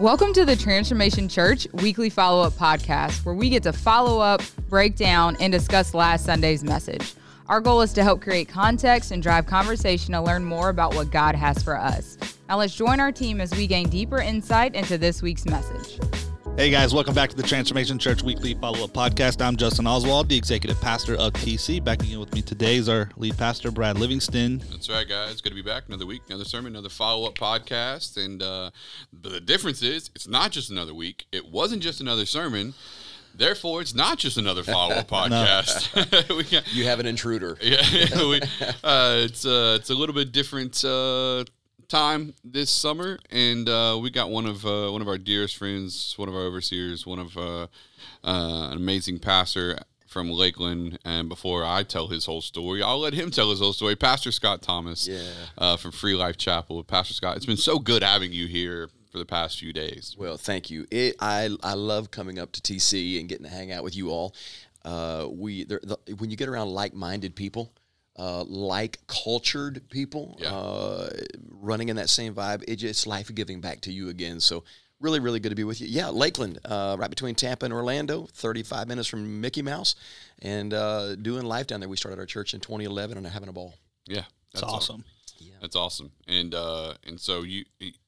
Welcome to the Transformation Church weekly follow up podcast, where we get to follow up, break down, and discuss last Sunday's message. Our goal is to help create context and drive conversation to learn more about what God has for us. Now, let's join our team as we gain deeper insight into this week's message. Hey guys, welcome back to the Transformation Church Weekly Follow Up Podcast. I'm Justin Oswald, the executive pastor of TC. Back again with me today is our lead pastor, Brad Livingston. That's right, guys. Good to be back. Another week, another sermon, another follow up podcast. And uh, the difference is, it's not just another week, it wasn't just another sermon. Therefore, it's not just another follow up podcast. we got, you have an intruder. Yeah, we, uh, it's uh, it's a little bit different uh, time this summer, and uh, we got one of uh, one of our dearest friends, one of our overseers, one of uh, uh, an amazing pastor from Lakeland. And before I tell his whole story, I'll let him tell his whole story. Pastor Scott Thomas, Yeah. uh, from Free Life Chapel. Pastor Scott, it's been so good having you here for the past few days. Well, thank you. It, I I love coming up to TC and getting to hang out with you all. Uh, we there, the, when you get around like-minded people, uh, like cultured people, Yeah. uh, running in that same vibe, it just life giving back to you again. So really, really good to be with you. Yeah, Lakeland, uh, right between Tampa and Orlando, 35 minutes from Mickey Mouse, and uh, doing life down there. We started our church in 2011 and are having a ball. Yeah, It's awesome. That's awesome. And uh, and so you,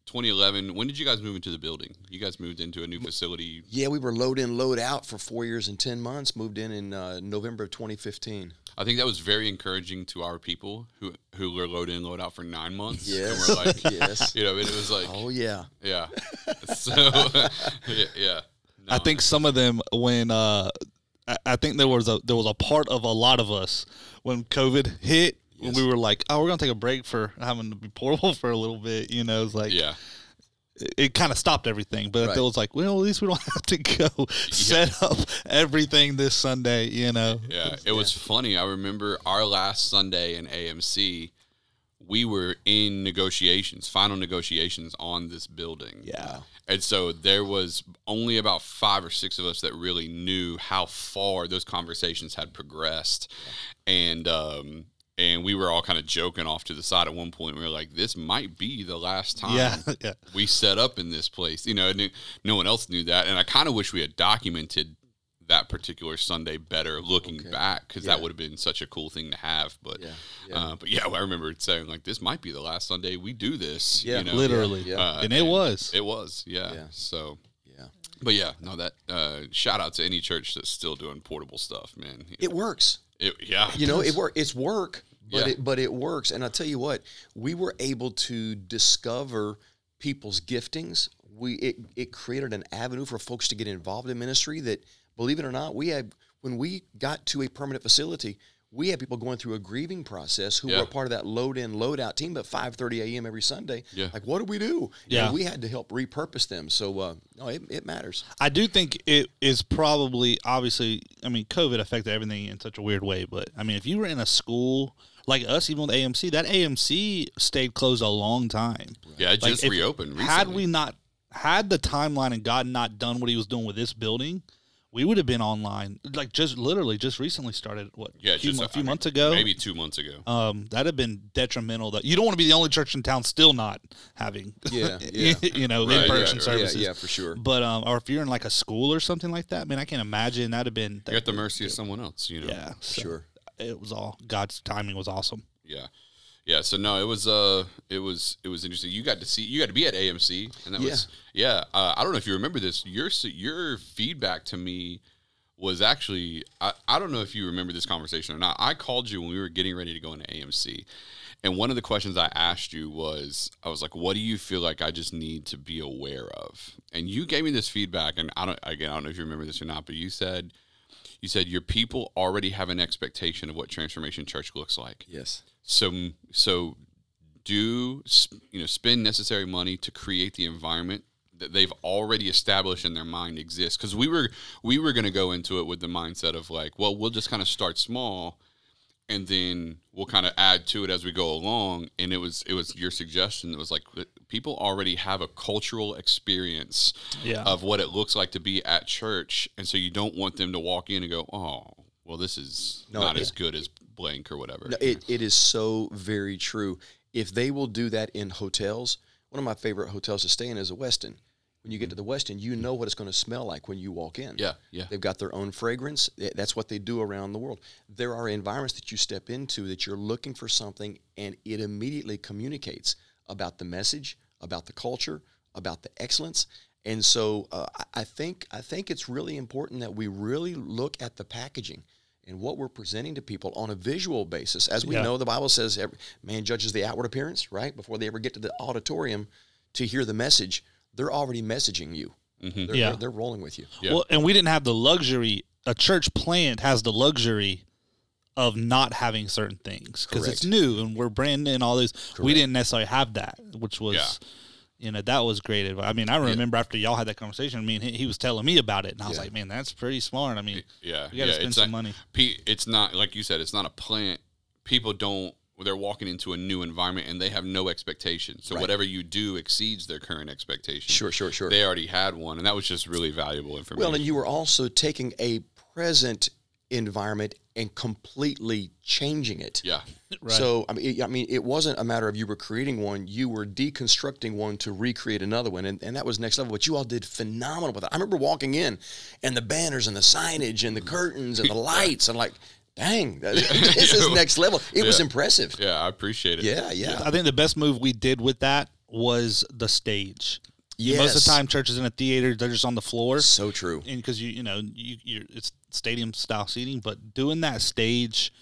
2011. When did you guys move into the building? You guys moved into a new facility. Yeah, we were load in, load out for four years and 10 months. Moved in in uh, November of 2015. I think that was very encouraging to our people who who were load in, load out for nine months. Yes. and we're like, yes. you know, it was like, Oh, yeah. yeah. So, yeah, yeah. I think some of them when uh I- I think there was a there was a part of a lot of us when COVID hit when we were like, oh, we're gonna take a break for having to be portable for a little bit. You know, it's like yeah, it, it kind of stopped everything. But Right. it was like, well, at least we don't have to go set up everything this Sunday. You know, yeah. It was funny. I remember our last Sunday in AMC. We were in negotiations, final negotiations on this building. yeah. And so there was only about five or six of us that really knew how far those conversations had progressed. And um and we were all kind of joking off to the side at one point. We were like, this might be the last time Yeah, yeah. we set up in this place. You know, and no one else knew that. And I kind of wish we had documented that particular Sunday better looking Okay. back because Yeah. that would have been such a cool thing to have. But Yeah, yeah. Uh, but yeah, I remember saying like, this might be the last Sunday we do this. Yeah, you know? Literally, Yeah, Uh, and it was. It was, yeah. Yeah. So, Yeah. but yeah, no, that uh, shout out to any church that's still doing portable stuff, man. It works. It- yeah, You know, it work. It's work, but Yeah. it but it works. And I'll tell you what, we were able to discover people's giftings. We it, it created an avenue for folks to get involved in ministry that, believe it or not, we had when we got to a permanent facility, we had people going through a grieving process who Yeah. were a part of that load in, load out team at 5:30 a.m. every Sunday. Yeah. Like, what do we do? Yeah. And we had to help repurpose them. So, uh, no, it, it matters. I do think it is probably obviously. I mean, COVID affected everything in such a weird way. But I mean, if you were in a school like us, even with AMC, that AMC stayed closed a long time. yeah, it Like, just reopened. Recently. Had we not had the timeline and God not done what He was doing with this building, we would have been online. Like just literally, just recently started. What? yeah, a few, just mo- I few mean, months ago. maybe two months ago. Um, that'd have been detrimental. That you don't want to be the only church in town still not having, Yeah, yeah. you know, Right, in person yeah, services. Yeah, yeah, for sure. But um, or if you're in like a school or something like that, man, I can't imagine that'd have been. You're at the mercy of someone else, you know. Yeah, so Sure. It was all God's timing was awesome. yeah, yeah. So no, it was uh, it was it was interesting. You got to see, you got to be at AMC, and that was yeah. Uh, I don't know if you remember this. Your your feedback to me was actually I, I don't know if you remember this conversation or not. I called you when we were getting ready to go into AMC. And one of the questions I asked you was, I was like, "What do you feel like I just need to be aware of?" And you gave me this feedback, and I don't, again, I don't know if you remember this or not, but you said, you said your people already have an expectation of what Transformation Church looks like. Yes. So, so do you know spend necessary money to create the environment that they've already established in their mind exists? Because we were we were going to go into it with the mindset of like, well, we'll just kind of start small, and then we'll kind of add to it as we go along. And it was it was your suggestion that was like uh, people already have a cultural experience Yeah. of what it looks like to be at church, and so you don't want them to walk in and go, oh, well, this is No, not it- as good as blank or whatever. No, it, it is so very true. If they will do that in hotels, one of my favorite hotels to stay in is a Westin. when you get to the Westin, you know what it's going to smell like when you walk in. Yeah, yeah. They've got their own fragrance. That's what they do around the world. There are environments that you step into that you're looking for something, and it immediately communicates about the message, about the culture, about the excellence. And so uh, I think I think it's really important that we really look at the packaging and what we're presenting to people on a visual basis. As we Yeah. know, the Bible says every man judges the outward appearance, right? Before they ever get to the auditorium to hear the message, they're already messaging you. Mm-hmm. They're, Yeah. they're, they're rolling with you. Yeah. Well, and we didn't have the luxury. A church plant has the luxury of not having certain things because it's new and we're brand new and all this. We didn't necessarily have that, which was, Yeah. You know, that was great. advice. I mean, I remember after y'all had that conversation, I mean, he, he was telling me about it, and I was Yeah. like, man, that's pretty smart. I mean, Yeah, you got to yeah, spend it's some not- money. Pe- it's not like you said. It's not a plant. People don't. They're walking into a new environment and they have no expectation. So Right. whatever you do exceeds their current expectation. Sure, sure, sure. They already had one, and that was just really valuable information. Well, and you were also taking a present environment and completely changing it. yeah, Right. So I mean, it, I mean, it wasn't a matter of you were creating one; you were deconstructing one to recreate another one, and, and that was next level. But you all did phenomenal with it. I remember walking in, and the banners and the signage and the curtains and the lights. I'm like, dang, this is next level. It was impressive. yeah, I appreciate it. Yeah, yeah. I think the best move we did with that was the stage. Yes. Most of the time, churches in a theater, they're just on the floor. So true. and because you you know you you're, it's stadium style seating, but doing that stage,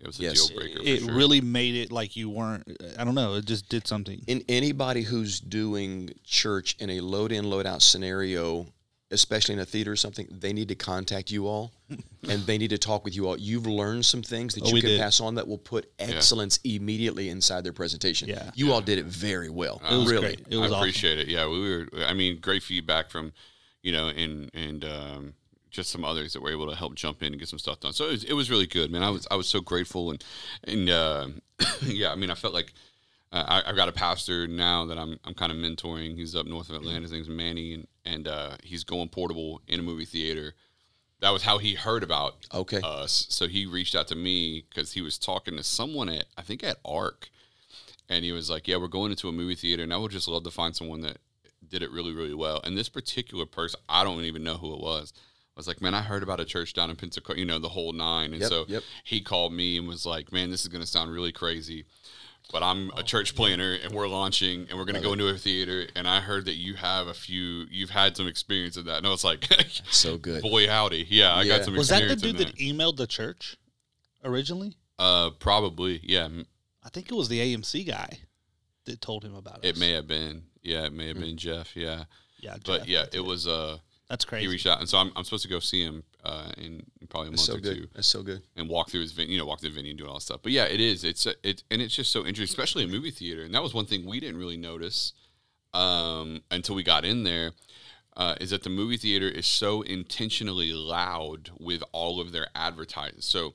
It was a Yes. deal breaker. it sure. really made it like you weren't. I don't know. It just did something. in anybody who's doing church in a load in load out scenario especially in a theater or something they need to contact you all and they need to talk with you all you've learned some things that Oh, you can did. pass on that will put excellence immediately inside their presentation Yeah. you all did it very well It was really great. It was I awesome. appreciate it. Yeah, we were. I mean, great feedback from, you know, and and um, just some others that were able to help jump in and get some stuff done. So it was, it was really good, man. I was I was so grateful and and uh, yeah, I mean, I felt like. Uh, I, I've got a pastor now that I'm I'm kind of mentoring. He's up north of Atlanta. His name's Manny, and and uh, he's going portable in a movie theater. That was how he heard about Okay. us. So he reached out to me because he was talking to someone at I think at Arc, and he was like, "Yeah, we're going into a movie theater, and I would just love to find someone that did it really, really well." And this particular person, I don't even know who it was. I was like, "Man, I heard about a church down in Pensacola, you know, the whole nine. And Yep, so yep. he called me and was like, "Man, this is going to sound really crazy." But I'm a church planner, and we're launching, and we're going to go into a theater. And I heard that you have a few, you've had some experience of that. And I was like, so good "Boy, howdy, yeah, I Yeah. got some Was that the dude that emailed the church originally? Uh, probably, yeah. I think it was the AMC guy that told him about It us. may have been, yeah, it may have been Jeff, yeah. Yeah, But yeah, it was. Uh, that's he crazy. reached out, and so I'm, I'm supposed to go see him uh, in, in probably a month that's so or good two, that's so good and walk through his venue, you know, walk through the venue and do all that stuff. But yeah, it is. It's a, it, and it's just so interesting, especially a movie theater. And that was one thing we didn't really notice um, until we got in there. Uh, is that the movie theater is so intentionally loud with all of their advertising. So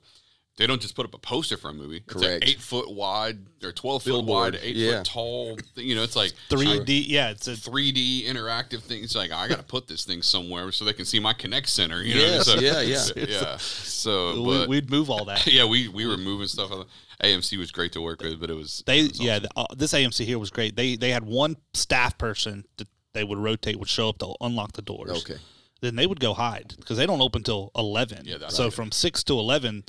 they don't just put up a poster for a movie. It's Correct. eight foot wide or twelve foot Billboard, wide, eight yeah. foot tall. You know, it's like 3D. Yeah, it's a 3D interactive thing. It's like I got to put this thing somewhere so they can see my Connect Center. You know, Yes, so, yeah, yeah. yeah. So, we, but we'd move all that. yeah, we we were moving stuff. AMC was great to work with, but it was They it was yeah, awesome. the, uh, this AMC here was great. They they had one staff person that they would rotate, would show up to unlock the doors. okay Then they would go hide because they don't open till eleven. Yeah, that's so right. from six to eleven,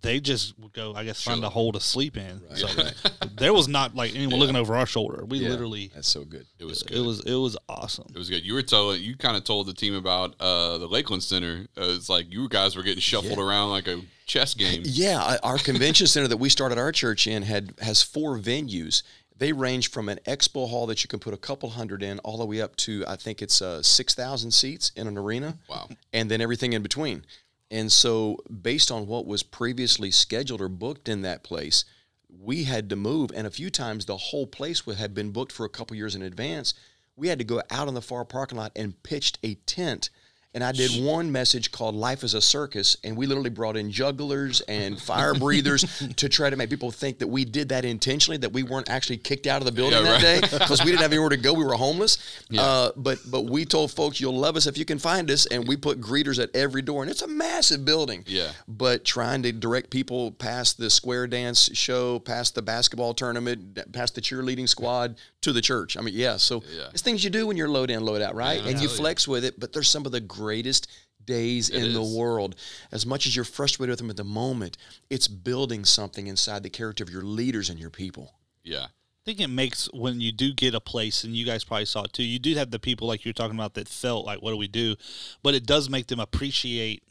they just would go. I guess find Chill. a hole to sleep in. Right, So right. there was not like anyone looking over our shoulder. We Yeah, literally that's so good it was good. it was it was awesome. It was good. You were telling, you kind of told the team about uh, the Lakeland Center. Uh, it's like you guys were getting shuffled Yeah. around like a chess game. Yeah, our convention center that we started our church in had has four venues. They range from an expo hall that you can put a couple hundred in, all the way up to I think it's uh, six thousand seats in an arena. Wow. and then everything in between. And so, based on what was previously scheduled or booked in that place, we had to move. And a few times, the whole place would had been booked for a couple years in advance. We had to go out in the far parking lot and pitched a tent and I did one message called "Life is a Circus," and we literally brought in jugglers and fire breathers to try to make people think that we did that intentionally, that we weren't actually kicked out of the building Yeah, that day because we didn't have anywhere to go. We were homeless. Yeah. Uh, but but we told folks, "You'll love us if you can find us," and we put greeters at every door, and it's a massive building. Yeah. But trying to direct people past the square dance show, past the basketball tournament, past the cheerleading squad to the church. I mean, yeah. So Yeah. it's things you do when you're load in, load out, right? And you flex with it. But there's some of the greatest days in the world. As much as you're frustrated with them at the moment, it's building something inside the character of your leaders and your people. Yeah. I think it makes when you do get a place, and you guys probably saw it too. You do have the people like you're talking about that felt like, "What do we do?" But it does make them appreciate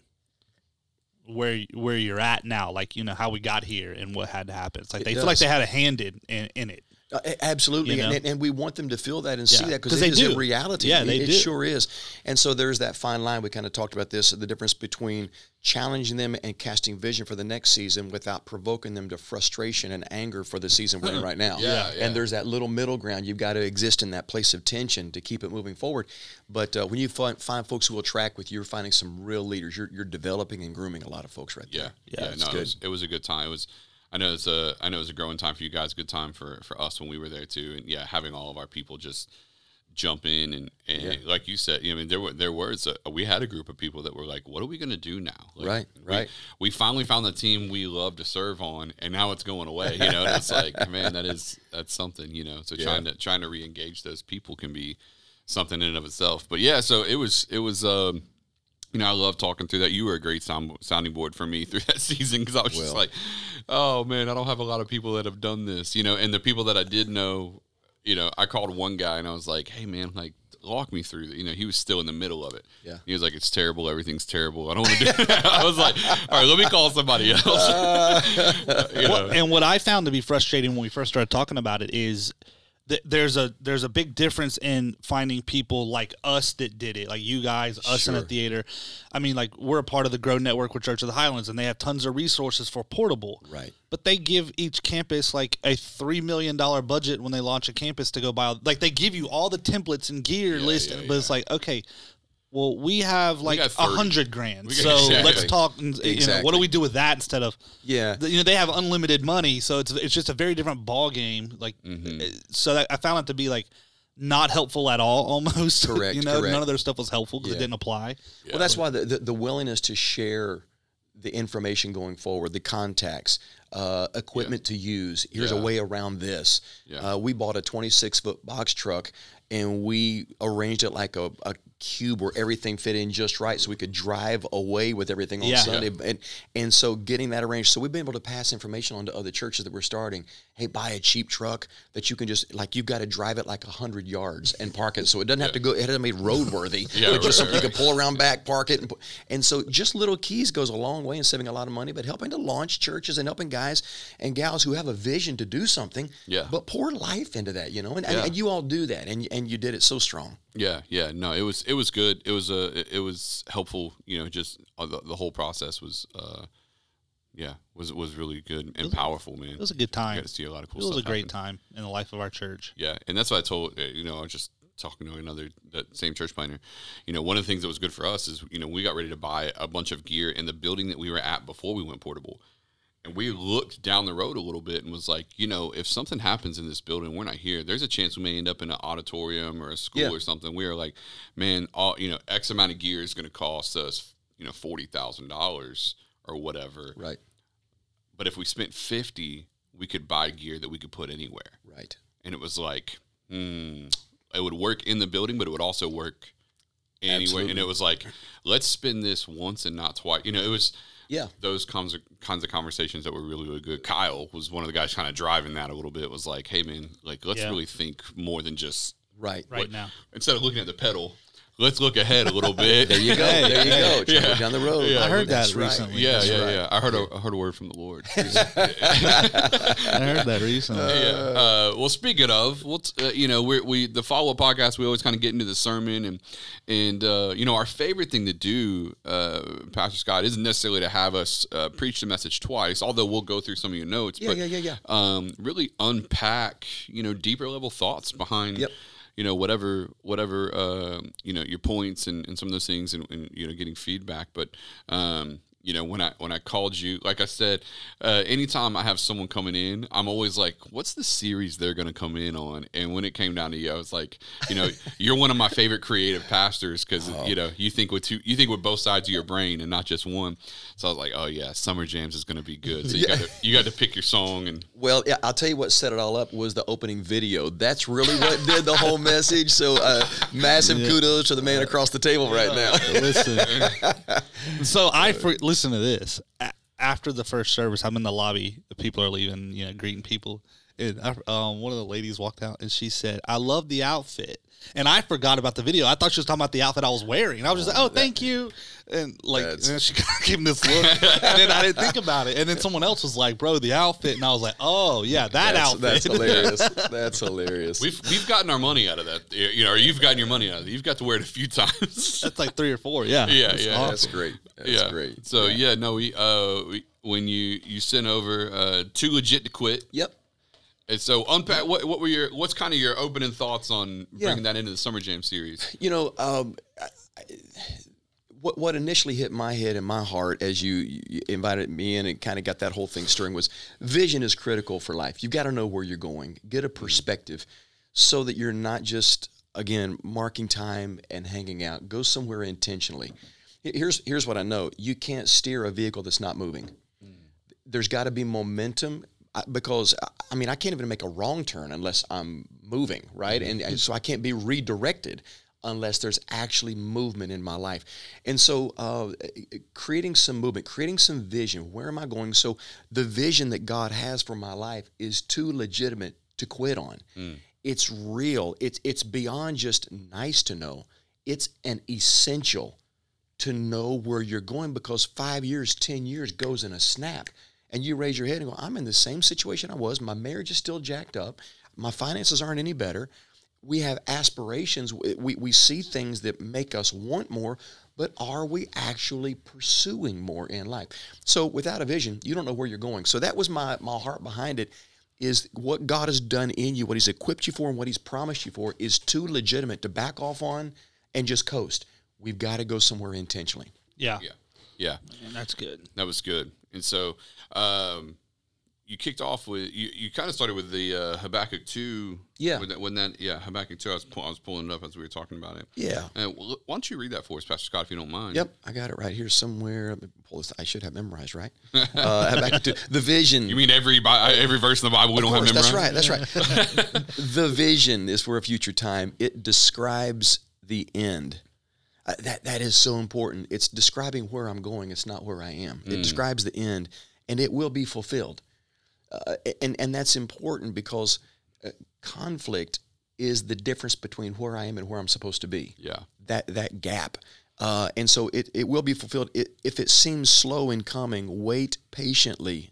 where where you're at now, like you know how we got here and what had to happen. It's like It they feel like they had a hand in in, in it. Uh, absolutely, You know? and, and we want them to feel that and see that because it they is a reality. Yeah, It- they it do. sure is. And so there's that fine line. We kind of talked about this: the difference between challenging them and casting vision for the next season without provoking them to frustration and anger for the season we're in right now. Yeah, yeah. And there's that little middle ground. You've got to exist in that place of tension to keep it moving forward. But uh, when you find, find folks who will track with you, you're finding some real leaders. You're, you're developing and grooming a lot of folks right Yeah, there. yeah, it's no, it was, it was a good time. It was, I know it's a, I know it was a growing time for you guys. Good time for for us when we were there too. And yeah, having all of our people just jump in and, and Yeah. like you said, you know, I mean, there were there was a, we had a group of people that were like, what are we going to do now? Like, Right, we- right. We finally found the team we love to serve on, and now it's going away. You know, it's like, man, that is that's something. You know, so Yeah. trying to trying to re-engage those people can be something in and of itself. But yeah, so it was it was. um you know, I love talking through that. You were a great sound, sounding board for me through that season because I was just like, oh man, I don't have a lot of people that have done this, you know. And the people that I did know, you know, I called one guy and I was like, hey man, like walk me through. You know, he was still in the middle of it. Yeah. he was like, it's terrible, everything's terrible. I don't want to do. it. I was like, all right, let me call somebody else. You know? Well, and what I found to be frustrating when we first started talking about it is there's a there's a big difference in finding people like us that did it, like you guys, us in a theater. I mean, like we're a part of the Grow Network with Church of the Highlands, and they have tons of resources for portable. Right. But they give each campus like a three million dollar budget when they launch a campus to go buy. Like they give you all the templates and gear Yeah, list, yeah, but it's like okay. Well, we have like a hundred grand, We so Exactly. let's talk. And, you know, what do we do with that instead of Yeah. the- you know they have unlimited money so it's it's just a very different ball game like Mm-hmm. uh, so that, i found it to be like not helpful at all almost Correct, you know correct. none of their stuff was helpful because Yeah. it didn't apply Well, that's why the, the, the willingness to share the information going forward, the contacts, uh, equipment to use. Here's a way around this. Yeah. Uh, we bought a 26 foot box truck and we arranged it like a, a cube where everything fit in just right so we could drive away with everything on Yeah. Sunday. And, and so getting that arranged. So we've been able to pass information on to other churches that we're starting. Hey, buy a cheap truck that you can just, like, you've got to drive it like 100 yards and park it. So it doesn't have to go, it hasn't made roadworthy. Yeah, It's just right, something you can pull around back, park it, and, and so just little keys goes a long way in saving a lot of money, but helping to launch churches and helping guys and gals who have a vision to do something. Yeah. But pour life into that, you know, and, and, and you all do that, and and you did it so strong. Yeah, yeah, no, it was it was good. It was a it, it was helpful. You know, just uh, the, the whole process was, uh, yeah, was was really good and powerful, man. it was a good I time got to see a lot of cool it was a great happen. time in the life of our church Yeah, and that's what I told uh, you know I was just talking to another that same church planner. You know, one of the things that was good for us is you know we got ready to buy a bunch of gear in the building that we were at before we went portable. And we looked down the road a little bit and was like, you know, if something happens in this building, we're not here. There's a chance we may end up in an auditorium or a school Yeah. or something. We are like, man, all you know, X amount of gear is going to cost us, you know, forty thousand dollars or whatever. Right, But if we spent fifty, we could buy gear that we could put anywhere right. and it was like hmm, it would work in the building but it would also work anywhere and it was like let's spin this once and not twice. You know it was Yeah, those kinds of kinds of conversations that were really really good. Kyle was one of the guys kind of driving that a little bit was like hey man like let's Yeah. really think more than just right. right now. instead of looking at the pedal let's look ahead a little bit There you go. There you go. Travel down the road. Yeah. I heard That's that right. recently. yeah That's yeah right. yeah i heard a I heard a word from the lord i heard that recently yeah. Uh, well, speaking of, we'll t- uh, you know, we we the follow up podcast. We always kind of get into the sermon, and and uh, you know, our favorite thing to do, uh, Pastor Scott, isn't necessarily to have us uh, preach the message twice. Although we'll go through some of your notes, Yeah, but yeah, yeah, yeah. Um, really unpack, you know, deeper level thoughts behind. Yep. You know whatever whatever uh, you know your points and, and some of those things and, and you know getting feedback. But um, you know when i when i called you like i said uh, anytime i have someone coming in i'm always like what's the series they're going to come in on and when it came down to you i was like you know you're one of my favorite creative pastors because you know you think with two you think with both sides of your brain and not just one so i was like oh yeah summer jams is going to be good so you got to you got to pick your song and Well, yeah, I'll tell you what set it all up was the opening video. That's really what did the whole message. So, uh, massive kudos to the man across the table right now. listen. so I for, listen to this. A- after the first service, I'm in the lobby. The people are leaving, you know, greeting people. And I, um, one of the ladies walked out and she said, "I love the outfit." And I forgot about the video. I thought she was talking about the outfit I was wearing. And I was just like, "Oh, thank you." And like, and That's- then she gave me this look, and then I didn't think about it. And then someone else was like, "Bro, the outfit," and I was like, "Oh yeah, that That's, outfit." that's hilarious. That's hilarious. we've we've gotten our money out of that you know or you've gotten your money out of it you've got to wear it a few times That's like three or four. Yeah, Yeah, It's yeah. awesome. That's great. That's yeah great. so yeah, no we uh we, when you you sent over uh too legit to quit Yep. And so unpack what what were your what's kind of your opening thoughts on Yeah. bringing that into the summer jam series You know, um, I- I- what what initially hit my head and my heart as you, you invited me in and kind of got that whole thing stirring was vision is critical for life. You've got to know where you're going, get a perspective, so that you're not just again marking time and hanging out. Go somewhere intentionally. Here's here's what I know: you can't steer a vehicle that's not moving. There's got to be momentum because I- mean I can't even make a wrong turn unless I'm moving, right? And, and so I can't be redirected unless there's actually movement in my life. And so uh, creating some movement, creating some vision. Where am I going? So the vision that God has for my life is too legitimate to quit on. It's real. It's it's beyond just nice to know. It's an essential to know where you're going because five years, 10 years goes in a snap. And you raise your head and go, I'm in the same situation I was. My marriage is still jacked up. My finances aren't any better. We have aspirations. We, we see things that make us want more, but are we actually pursuing more in life? So without a vision, you don't know where you're going. So that was my, my heart behind it is what God has done in you, what He's equipped you for, and what He's promised you for is too legitimate to back off on and just coast. We've got to go somewhere intentionally. yeah, yeah yeah And that's good. that was good and so um you kicked off with you, you kind of started with the uh, Habakkuk two Yeah. when that, when that yeah Habakkuk two I was pu- I was pulling it up as we were talking about it Yeah. uh, why don't you read that for us Pastor Scott if you don't mind Yep, I got it right here somewhere. Let me pull this. I should have memorized, right? Uh, back to the vision. you mean every Bi- every verse in the Bible we don't Of have course, memorized that's right. That's right. the vision is for a future time. It describes the end. Uh, that that is so important. It's describing where I'm going. It's not where I am. It describes the end, and it will be fulfilled. Uh, and and that's important because uh, conflict is the difference between where I am and where I'm supposed to be yeah that that gap. Uh, and so it, it will be fulfilled. It, if it seems slow in coming, wait patiently,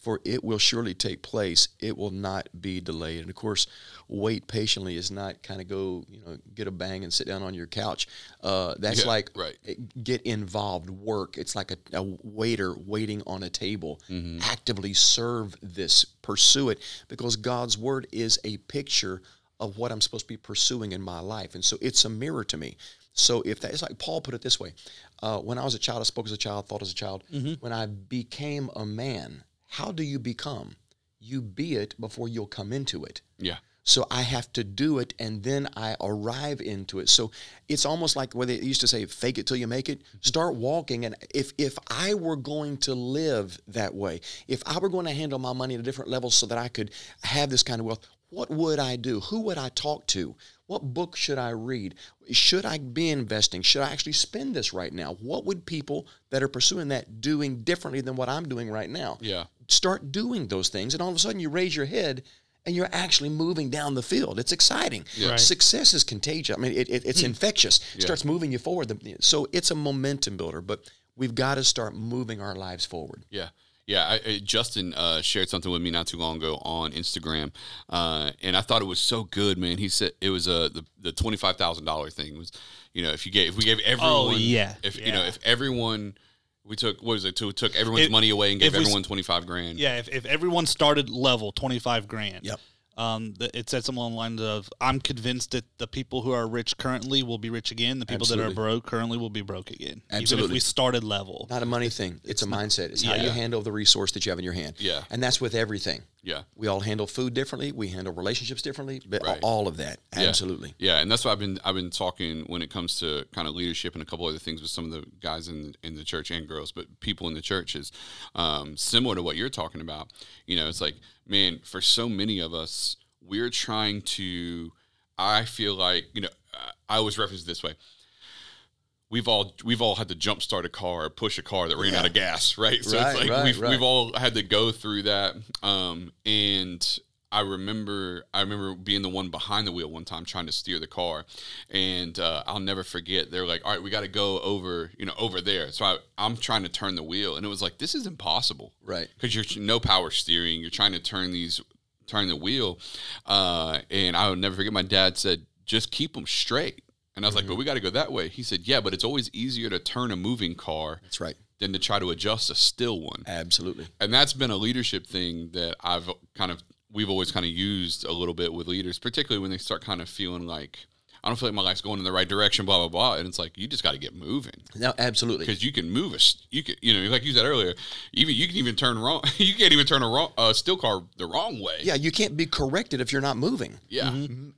for it will surely take place. It will not be delayed. And of course, wait patiently is not kind of go, you know, get a bang and sit down on your couch. Uh, that's Yeah, like right. get involved, work. It's like a, a waiter waiting on a table. Mm-hmm. Actively serve this, pursue it, because God's word is a picture of what I'm supposed to be pursuing in my life. And so it's a mirror to me. So if that, it's like Paul put it this way uh, when I was a child, I spoke as a child, thought as a child. When I became a man, how do you become? You be it before you'll come into it. yeah So I have to do it and then I arrive into it. So it's almost like what they used to say, fake it till you make it. Mm-hmm. Start walking. And if if I were going to live that way, if I were going to handle my money at a different level so that I could have this kind of wealth, what would I do? Who would I talk to? What book should I read? Should I be investing? Should I actually spend this right now? What would people that are pursuing that doing differently than what I'm doing right now? yeah start doing those things and all of a sudden you raise your head and you're actually moving down the field it's exciting Right. success is contagious i mean it, it, it's hmm. infectious it starts moving you forward so it's a momentum builder but we've got to start moving our lives forward Yeah. Yeah, I, I, Justin uh, shared something with me not too long ago on Instagram, uh, and I thought it was so good, man. He said it was uh, the the twenty five thousand dollar thing was, you know, if you gave if we gave everyone, oh, yeah, if you know, if everyone we took what was it, to, took everyone's If- money away and gave we everyone twenty five grand. Yeah, if, if everyone started level twenty five grand. Yep. Um, it said something along the lines of, "I'm convinced that the people who are rich currently will be rich again. The people that are broke currently will be broke again. Even if we started level. Not a money thing. It's, a mindset. It's how you handle the resource that you have in your hand. Yeah. And that's with everything. Yeah. We all handle food differently. We handle relationships differently. But Right. all of that. Yeah. Absolutely. Yeah, and that's why I've been I've been talking when it comes to kind of leadership and a couple other things with some of the guys in in the church and girls, but people in the church is um, similar to what you're talking about. You know, it's like man, for so many of us, we're trying to. I feel like you know, I always reference this way. We've all we've all had to jump start a car, or push a car that ran out of gas, right? So Right, it's like right, we've right. we've all had to go through that. Um, and I remember I remember being the one behind the wheel one time trying to steer the car, and uh, I'll never forget. They're like, "All right, we got to go over, you know, over there." So I, I'm trying to turn the wheel, and it was like, "This is impossible." Right. because you're no power steering. You're trying to turn these, turn the wheel, uh, and I will never forget. My dad said, "Just keep them straight." And I was like, Mm-hmm. "But we got to go that way." He said, "Yeah, but it's always easier to turn a moving car That's right. than to try to adjust a still one." Absolutely. And that's been a leadership thing that I've kind of we've always kind of used a little bit with leaders, particularly when they start kind of feeling like I don't feel like my life's going in the right direction, blah blah blah. And it's like you just got to get moving No, absolutely. because you can move a you can you know like you said earlier even you can even turn wrong you can't even turn a wrong a still car the wrong way Yeah, you can't be corrected if you're not moving. yeah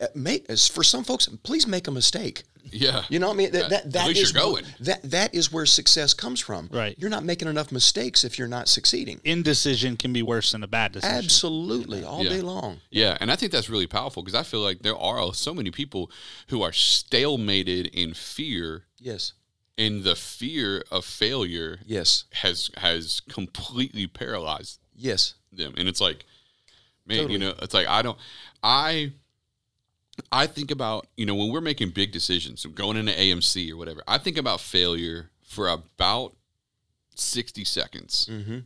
Uh, Make for some folks, please make a mistake. Yeah You know what I mean? That, that, At least is you're wh- going. That that is where success comes from. Right. You're not making enough mistakes if you're not succeeding. Indecision can be worse than a bad decision. Absolutely, all Yeah. day long. yeah and I think that's really powerful because I feel like there are so many people who are stalemated in fear Yes. and the fear of failure Yes. has has completely paralyzed Yes. them and it's like man Totally. you know it's like i don't i i think about you know when we're making big decisions going into amc or whatever i think about failure for about 60 seconds Mm-hmm.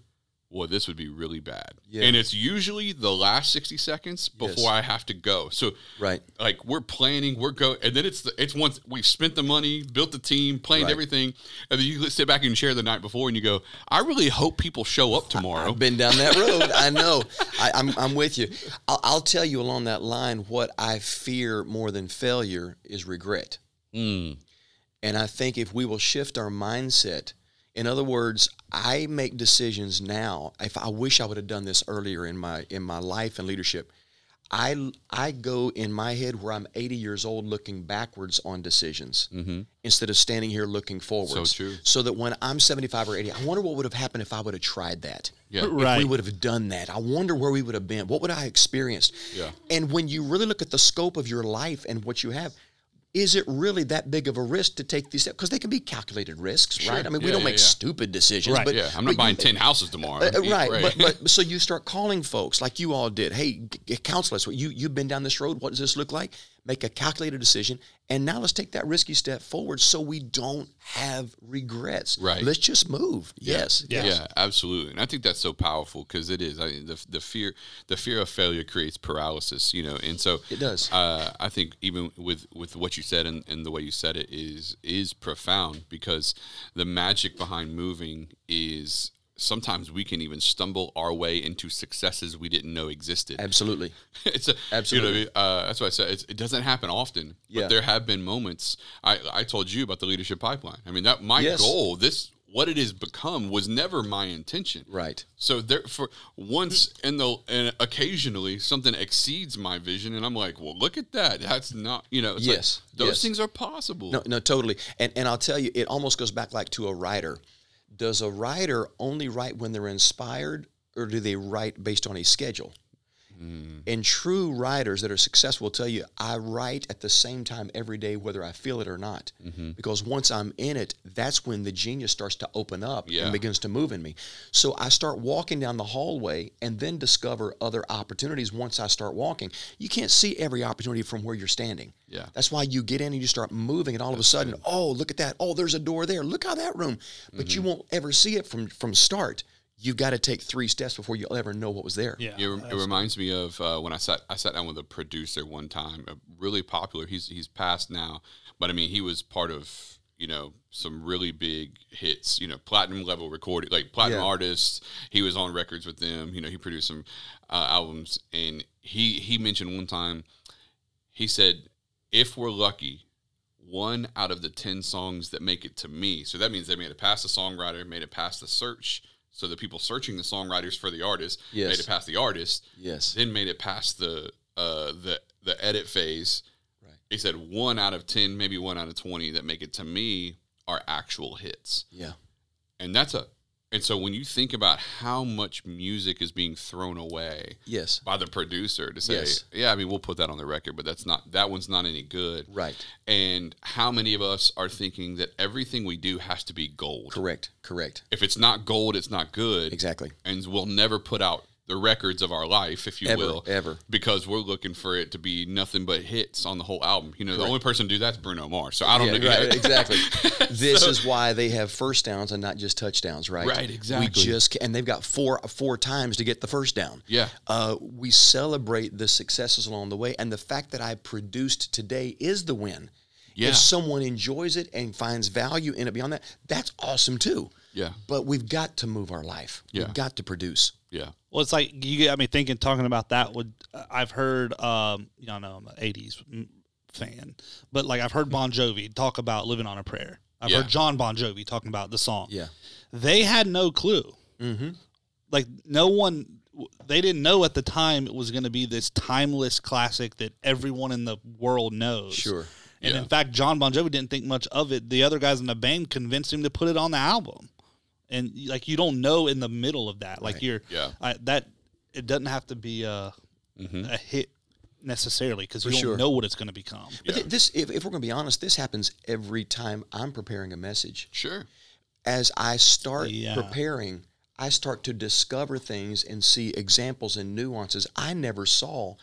Well this would be really bad and it's usually the last 60 seconds before Yes. i have to go so Right. like we're planning, we're go, and then it's the, it's once we've spent the money, built the team, planned Right. everything, and then you sit back and share the night before, and you go, I really hope people show up tomorrow. I've been down that road. I know. I, I'm, I'm with you. I'll, I'll tell you along that line what I fear more than failure is regret. Mm, And I think if we will shift our mindset, in other words, I make decisions now. If I wish I would have done this earlier in my in my life and leadership, I I go in my head where I'm 80 years old looking backwards on decisions mm-hmm. instead of standing here looking forwards. true. So that when I'm 75 or 80, I wonder what would have happened if I would have tried that. Yeah. Right. If we would have done that. I wonder where we would have been. What would I have experienced? Yeah. And when you really look at the scope of your life and what you have, is it really that big of a risk to take these steps? Because they can be calculated risks, right? I mean, we don't yeah, make yeah. stupid decisions. Right. But, yeah, I'm not buying you- ten houses tomorrow. uh, uh, right, But, but so you start calling folks like you all did. Hey, counsel us. You you've been down this road. What does this look like? Make a calculated decision, and now let's take that risky step forward so we don't have regrets. Right. Let's just move. Yes. Yeah. yeah, absolutely, and I think that's so powerful because it is. I, the the fear the fear of failure creates paralysis, you know, and so It does. Uh, I think even with with what you said and, and the way you said it is is profound because the magic behind moving is sometimes we can even stumble our way into successes we didn't know existed. Absolutely. it's a, Absolutely. You know, uh, that's why I said it's, it doesn't happen often, but Yeah. there have been moments. I, I told you about the leadership pipeline. I mean, that my Yes. goal, this what it has become, was never my intention. Right. So there, for once in the and occasionally something exceeds my vision, and I'm like, well, look at that. That's not, you know, it's like, Yes, those yes. things are possible. No, no, totally. And and I'll tell you, it almost goes back like to a writer. Does a writer only write when they're inspired, or do they write based on a schedule? Mm. And true writers that are successful will tell you, I write at the same time every day, whether I feel it or not. Mm-hmm. Because once I'm in it, that's when the genius starts to open up Yeah. and begins to move in me. So I start walking down the hallway and then discover other opportunities once I start walking. You can't see every opportunity from where you're standing. Yeah. That's why you get in and you start moving, and all of a sudden, oh, look at that! Oh, there's a door there. Look how that room. But you mm-hmm. won't ever see it from from start. You've got to take three steps before you'll ever know what was there. Yeah. It, it reminds me of uh, when I sat I sat down with a producer one time, a really popular. He's he's passed now, but I mean he was part of you know some really big hits you know platinum level recorded like platinum Yeah. artists he was on records with them you know he produced some uh, albums and he he mentioned one time he said if we're lucky one out of the 10 songs that make it to me so that means they made it past the songwriter made it past the search so the people searching the songwriters for the artist Yes. made it past the artist Yes. then made it past the uh the the edit phase Right. he said one out of 10 maybe one out of 20 that make it to me are actual hits Yeah. and that's a and so when you think about how much music is being thrown away Yes. by the producer to say Yes. yeah i mean we'll put that on the record but that's not that one's not any good Right. and how many of us are thinking that everything we do has to be gold Correct. Correct. if it's not gold it's not good Exactly. and we'll never put out the records of our life, if you Ever, will, ever. because we're looking for it to be nothing but hits on the whole album. You know, the only person to do that's Bruno Mars. So I don't Yeah, know. right, exactly. this is why they have first downs and not just touchdowns, right? Right, exactly. We just and they've got four four times to get the first down. Yeah. Uh, we celebrate the successes along the way, and the fact that I produced today is the win. Yeah. If someone enjoys it and finds value in it beyond that, that's awesome too. Yeah. But we've got to move our life. Yeah. We've got to produce. Yeah. Well, it's like you got me thinking, talking about that. Would I've heard, um, you know, I'm an '80s fan, but like I've heard Bon Jovi talk about "Living on a Prayer." I've Yeah. heard Jon Bon Jovi talking about the song. Yeah. they had no clue. Mm-hmm. Like no one, they didn't know at the time it was going to be this timeless classic that everyone in the world knows. Sure. And Yeah. in fact, Jon Bon Jovi didn't think much of it. The other guys in the band convinced him to put it on the album. And like you don't know in the middle of that, like Right. you're Yeah. I, that it doesn't have to be a Mhm. a hit necessarily because you don't sure. know what it's going to become. But th- this, if, if we're going to be honest, this happens every time I'm preparing a message. Sure. as I start Yeah. preparing, I start to discover things and see examples and nuances I never saw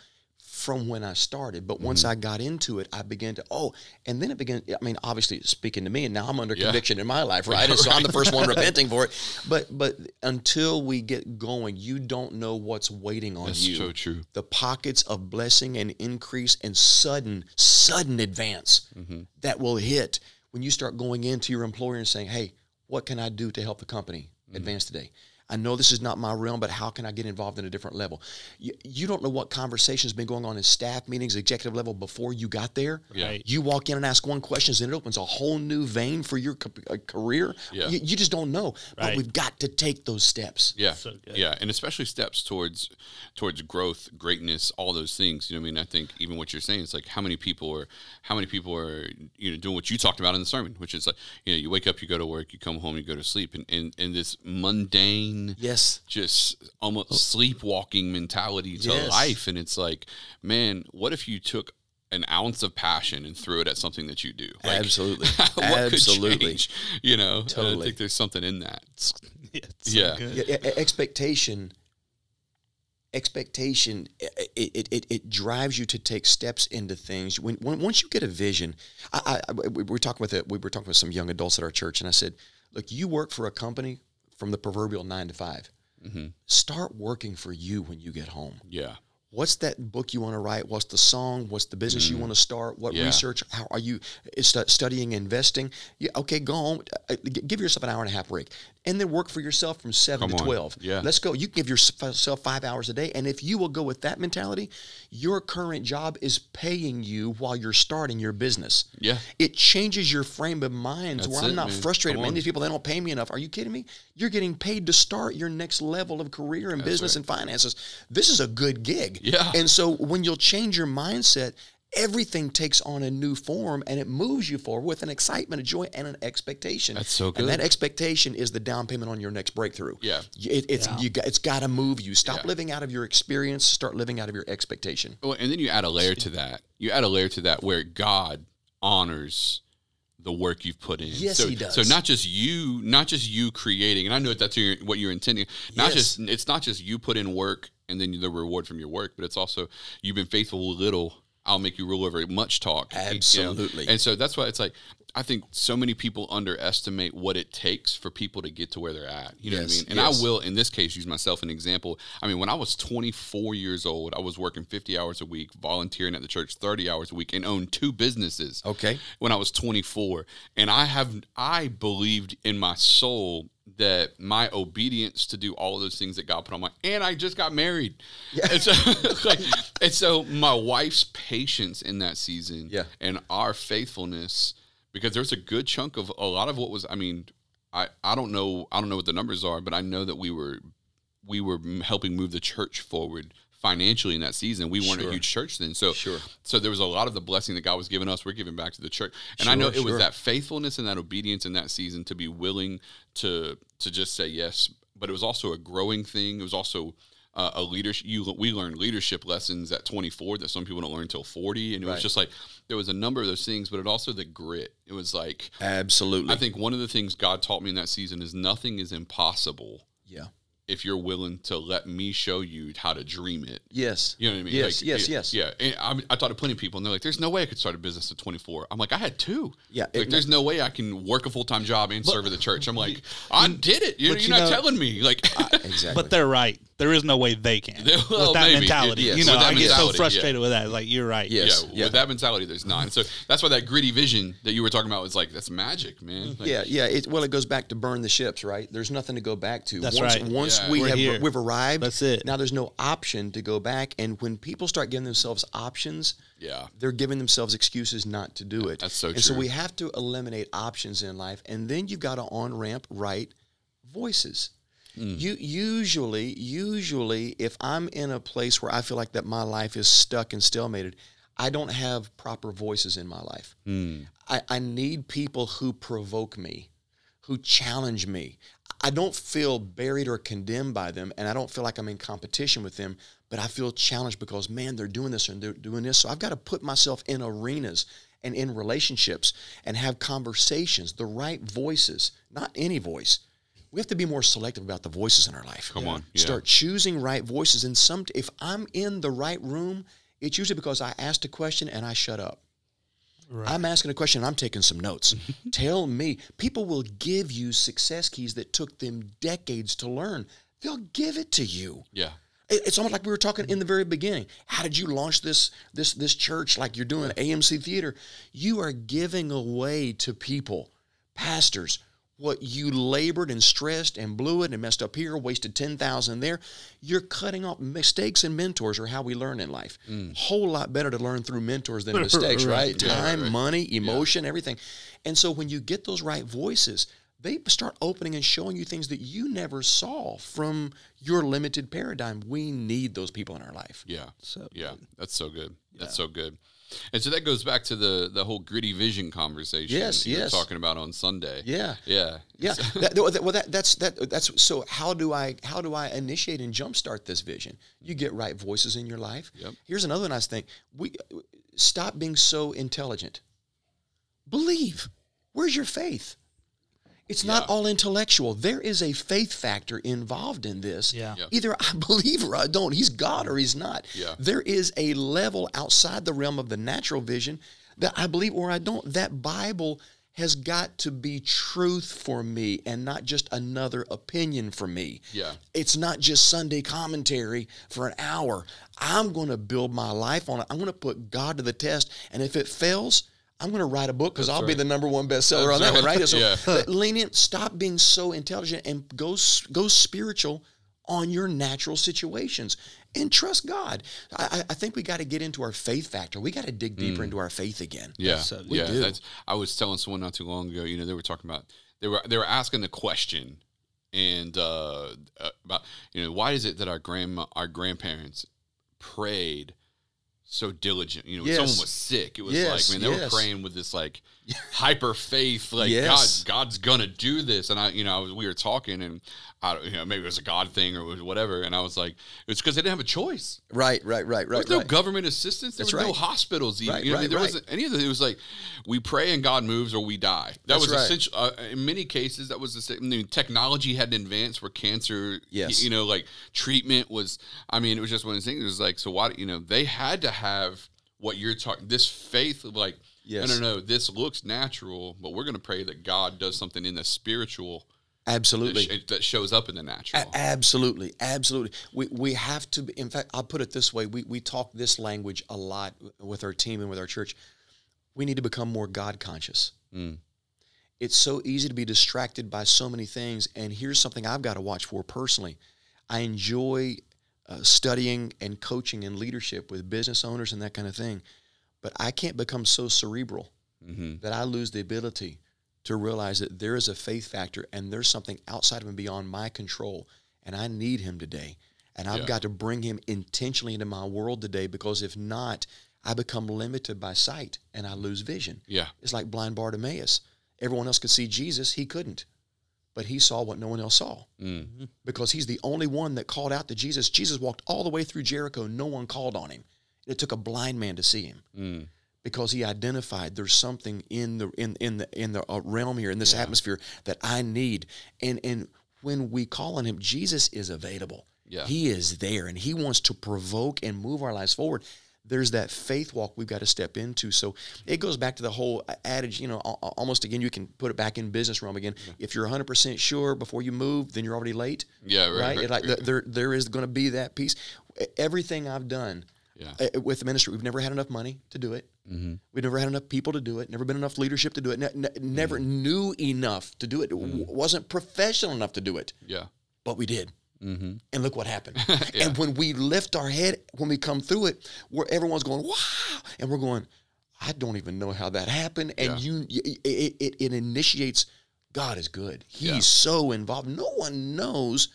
from when I started. But Mm-hmm. once I got into it, I began to, oh, and then it began, I mean, obviously speaking to me, and now I'm under Yeah. conviction in my life, right? And so I'm the first one repenting for it. But but until we get going, you don't know what's waiting on you. That's you. so true. The pockets of blessing and increase and sudden, sudden advance Mm-hmm. that will hit when you start going into your employer and saying, hey, what can I do to help the company Mm-hmm. advance today? I know this is not my realm, but how can I get involved in a different level? You, you don't know what conversations been going on in staff meetings, executive level before you got there. Yeah. Right. You walk in and ask one question, and it opens a whole new vein for your ca- uh, career. Yeah. You, you just don't know. But we've got to take those steps. Yeah, So yeah, and especially steps towards towards growth, greatness, all those things. You know, what I mean, I think even what you're saying is like how many people are how many people are you know doing what you talked about in the sermon, which is like you know you wake up, you go to work, you come home, you go to sleep, and and, and this mundane, Yes. just almost oh. sleepwalking mentality to Yes. life, and it's like, man, what if you took an ounce of passion and threw it at something that you do? Like, Absolutely. Absolutely. change? You know, and I Totally. think there's something in that. Yeah, it's so Yeah. good. Yeah, expectation expectation it, it, it, it drives you to take steps into things when, when once you get a vision I, I, I- we were talking with a, we were talking with some young adults at our church and i said look you work for a company from the proverbial nine to 5 mm-hmm. start working for you when you get home. Yeah. What's that book you want to write what's the song what's the business you want to start what Mm. Yeah. research how are you stu- studying investing yeah, okay go home uh, give yourself an hour and a half break and then work for yourself from 7 Come to on. 12 Yeah. let's go you can give yourself five hours a day and if you will go with that mentality your current job is paying you while you're starting your business Yeah. it changes your frame of mind That's where i'm not man. frustrated Come man on. these people they don't pay me enough are you kidding me you're getting paid to start your next level of career and business right. and finances this is a good gig Yeah. and so when you'll change your mindset, everything takes on a new form and it moves you forward with an excitement, a joy, and an expectation. That's so good. And that expectation is the down payment on your next breakthrough. Yeah. It, it's you got, it's got to move you. Stop Yeah. living out of your experience. Start living out of your expectation. Well, and then you add a layer to that. You add a layer to that where God honors the work you've put in. Yes, so, he does. So not just you, not just you creating, and I know that's your, what you're intending. Not Yes. just it's not just you put in work and then the reward from your work, but it's also you've been faithful little. I'll make you rule over much talk. You know? Absolutely. And so that's why it's like I think so many people underestimate what it takes for people to get to where they're at. You know what I mean? And yes. I will, in this case, use myself an example. I mean, when I was 24 years old, I was working 50 hours a week, volunteering at the church 30 hours a week, and owned two businesses. Okay. When I was 24, and I have, I believed in my soul that my obedience to do all of those things that God put on my, and I just got married. And so, like, and so my wife's patience in that season, Yeah. and our faithfulness because there's a good chunk of a lot of what was i mean i i don't know i don't know what the numbers are but i know that we were we were helping move the church forward financially in that season. We weren't Sure. a huge church then. So Sure. so there was a lot of the blessing that god was giving us we're giving back to the church. And i know Sure, it was that faithfulness and that obedience in that season to be willing to to just say yes but it was also a growing thing. It was also uh, a leadership you we learned leadership lessons at 24 that some people don't learn until 40 and it was just like there was a number of those things but it also the grit it was like Absolutely. i think one of the things god taught me in that season is nothing is impossible yeah. if you're willing to let me show you how to dream it Yes. you know what I mean? Yes, Like, yes, yeah, yes. Yeah, and I, I talked to plenty of people, and they're like, "There's no way I could start a business at 24." I'm like, "I had two. Yeah, like, it- there's no way I can work a full time job and serve at the church." I'm like, "I did it. You're, but you're you not know- telling me." Like, Exactly. But they're right. There is no way they can Well, with that maybe. mentality. Yes, You know, I get so frustrated yeah. with that. Like you're right. Yes. yeah, yeah. with that mentality, there's not. And so that's why that gritty vision that you were talking about was like, that's magic, man. Like, yeah, yeah. It, well, it goes back to burn the ships, right? There's nothing to go back to. That's once, right. Once Yeah. we We're have here. we've arrived, That's it. Now there's no option to go back. And when people start giving themselves options, yeah, they're giving themselves excuses not to do it. That's so And so we have to eliminate options in life, and then you've got to on ramp right voices. Mm. You usually, usually, if I'm in a place where I feel like that my life is stuck and stalemated, I don't have proper voices in my life. Mm. I, I need people who provoke me, who challenge me. I don't feel buried or condemned by them, and I don't feel like I'm in competition with them, but I feel challenged because, man, they're doing this and they're doing this. So I've got to put myself in arenas and in relationships and have conversations, the right voices, not any voice. We have to be more selective about the voices in our life. Come on, yeah. Start choosing right voices. And some, if I'm in the right room, it's usually because I asked a question and I shut up. I'm asking a question. And I'm taking some notes. Tell me. People will give you success keys that took them decades to learn. They'll give it to you. yeah, It's almost like we were talking in the very beginning. How did you launch this this this church like you're doing AMC Theater? You are giving away to people, pastors, what you labored and stressed and blew it and messed up here, wasted ten thousand there. You're cutting off mistakes and mentors are how we learn in life. Whole lot better to learn through mentors than mistakes, right? Mm. Yeah, Time, right. money, emotion, everything. And so when you get those right voices, they start opening and showing you things that you never saw from your limited paradigm. We need those people in our life. yeah, So yeah. That's so good. That's so good. And so that goes back to the the whole gritty vision conversation. Yes, yes. talking about on Sunday. Yeah. yeah, Yeah. well, that, well, that, that's that. That's so. How do I how do I initiate and jumpstart this vision? You get right voices in your life. Yep. Here's another nice thing. We stop being so intelligent. Believe. Where's your faith? It's not all intellectual. There is a faith factor involved in this. Yeah. Yeah. Either I believe or I don't. He's God or he's not. Yeah. There is a level outside the realm of the natural vision that I believe or I don't. That Bible has got to be truth for me and not just another opinion for me. Yeah. It's not just Sunday commentary for an hour. I'm going to build my life on it. I'm going to put God to the test. And if it fails, I'm going to write a book because I'll be the number one bestseller That's on that one, right. right? So Yeah. but lean in, stop being so intelligent and go go spiritual on your natural situations and trust God. I, I- I think we got to get into our faith factor. We got to dig deeper into our faith again. Mm. Yeah, So- We yeah. do. That's. I was telling someone not too long ago. You know, they were talking about they were they were asking the question, and uh, uh, about you know why is it that our grandma our grandparents prayed so diligent. You know, Yes. someone was sick, it was Yes, like, man, they yes. were praying with this like hyper faith, like. God, God's gonna do this. And I, you know, I was, we were talking, and I, don't- you know, maybe it was a God thing or whatever. And I was like, it's because they didn't have a choice. Right, right, right, right. There right, was no right. government assistance. There That's was no hospitals. Even. Right, you know, right, there right. wasn't any of it. It was like we pray and God moves or we die. That That's was right. essential. Uh, in many cases, that was the same. I mean, technology hadn't advanced where cancer, Yes. you know, like treatment was. I mean, it was just one of the things. It was like, so why? You know, they had to have what you're talking. This faith, of like Yes. no, no, no. This looks natural, but we're going to pray that God does something in the spiritual that, Absolutely. sh- that shows up in the natural. A- absolutely, absolutely. We we have to. be- In fact, I'll put it this way: we we talk this language a lot with our team and with our church. We need to become more God conscious. Mm. It's so easy to be distracted by so many things. And here's something I've got to watch for personally. I enjoy uh, studying and coaching and leadership with business owners and that kind of thing, but I can't become so cerebral hmm that I lose the ability to realize that there is a faith factor and there's something outside of and beyond my control. And I need him today. And I've Yeah. got to bring him intentionally into my world today because if not, I become limited by sight and I lose vision. Yeah. It's like blind Bartimaeus. Everyone else could see Jesus, he couldn't. But he saw what no one else saw Mm. because he's the only one that called out to Jesus. Jesus walked all the way through Jericho, no one called on him. It took a blind man to see him Mm. Because he identified there's something in the in in the in the uh, realm here in this atmosphere that I need and and when we call on him Jesus is available Yeah. he is there and he wants to provoke and move our lives forward there's that faith walk we've got to step into so it goes back to the whole adage you know al- al- almost again you can put it back in business realm again if you're 100% sure before you move then you're already late Yeah. Right. right, right, It like right. there there is going to be that piece everything I've done Yeah. uh, with the ministry. We've never had enough money to do it. Mm-hmm. We've never had enough people to do it. Never been enough leadership to do it. Ne- ne- never knew enough to do it. W- wasn't professional enough to do it, Yeah. but we did. Mm-hmm. And look what happened. Yeah. And when we lift our head, when we come through it, where everyone's going, wow, and we're going, I don't even know how that happened. And Yeah. you, it, it, it, it initiates, God is good. He's Yeah. so involved. No one knows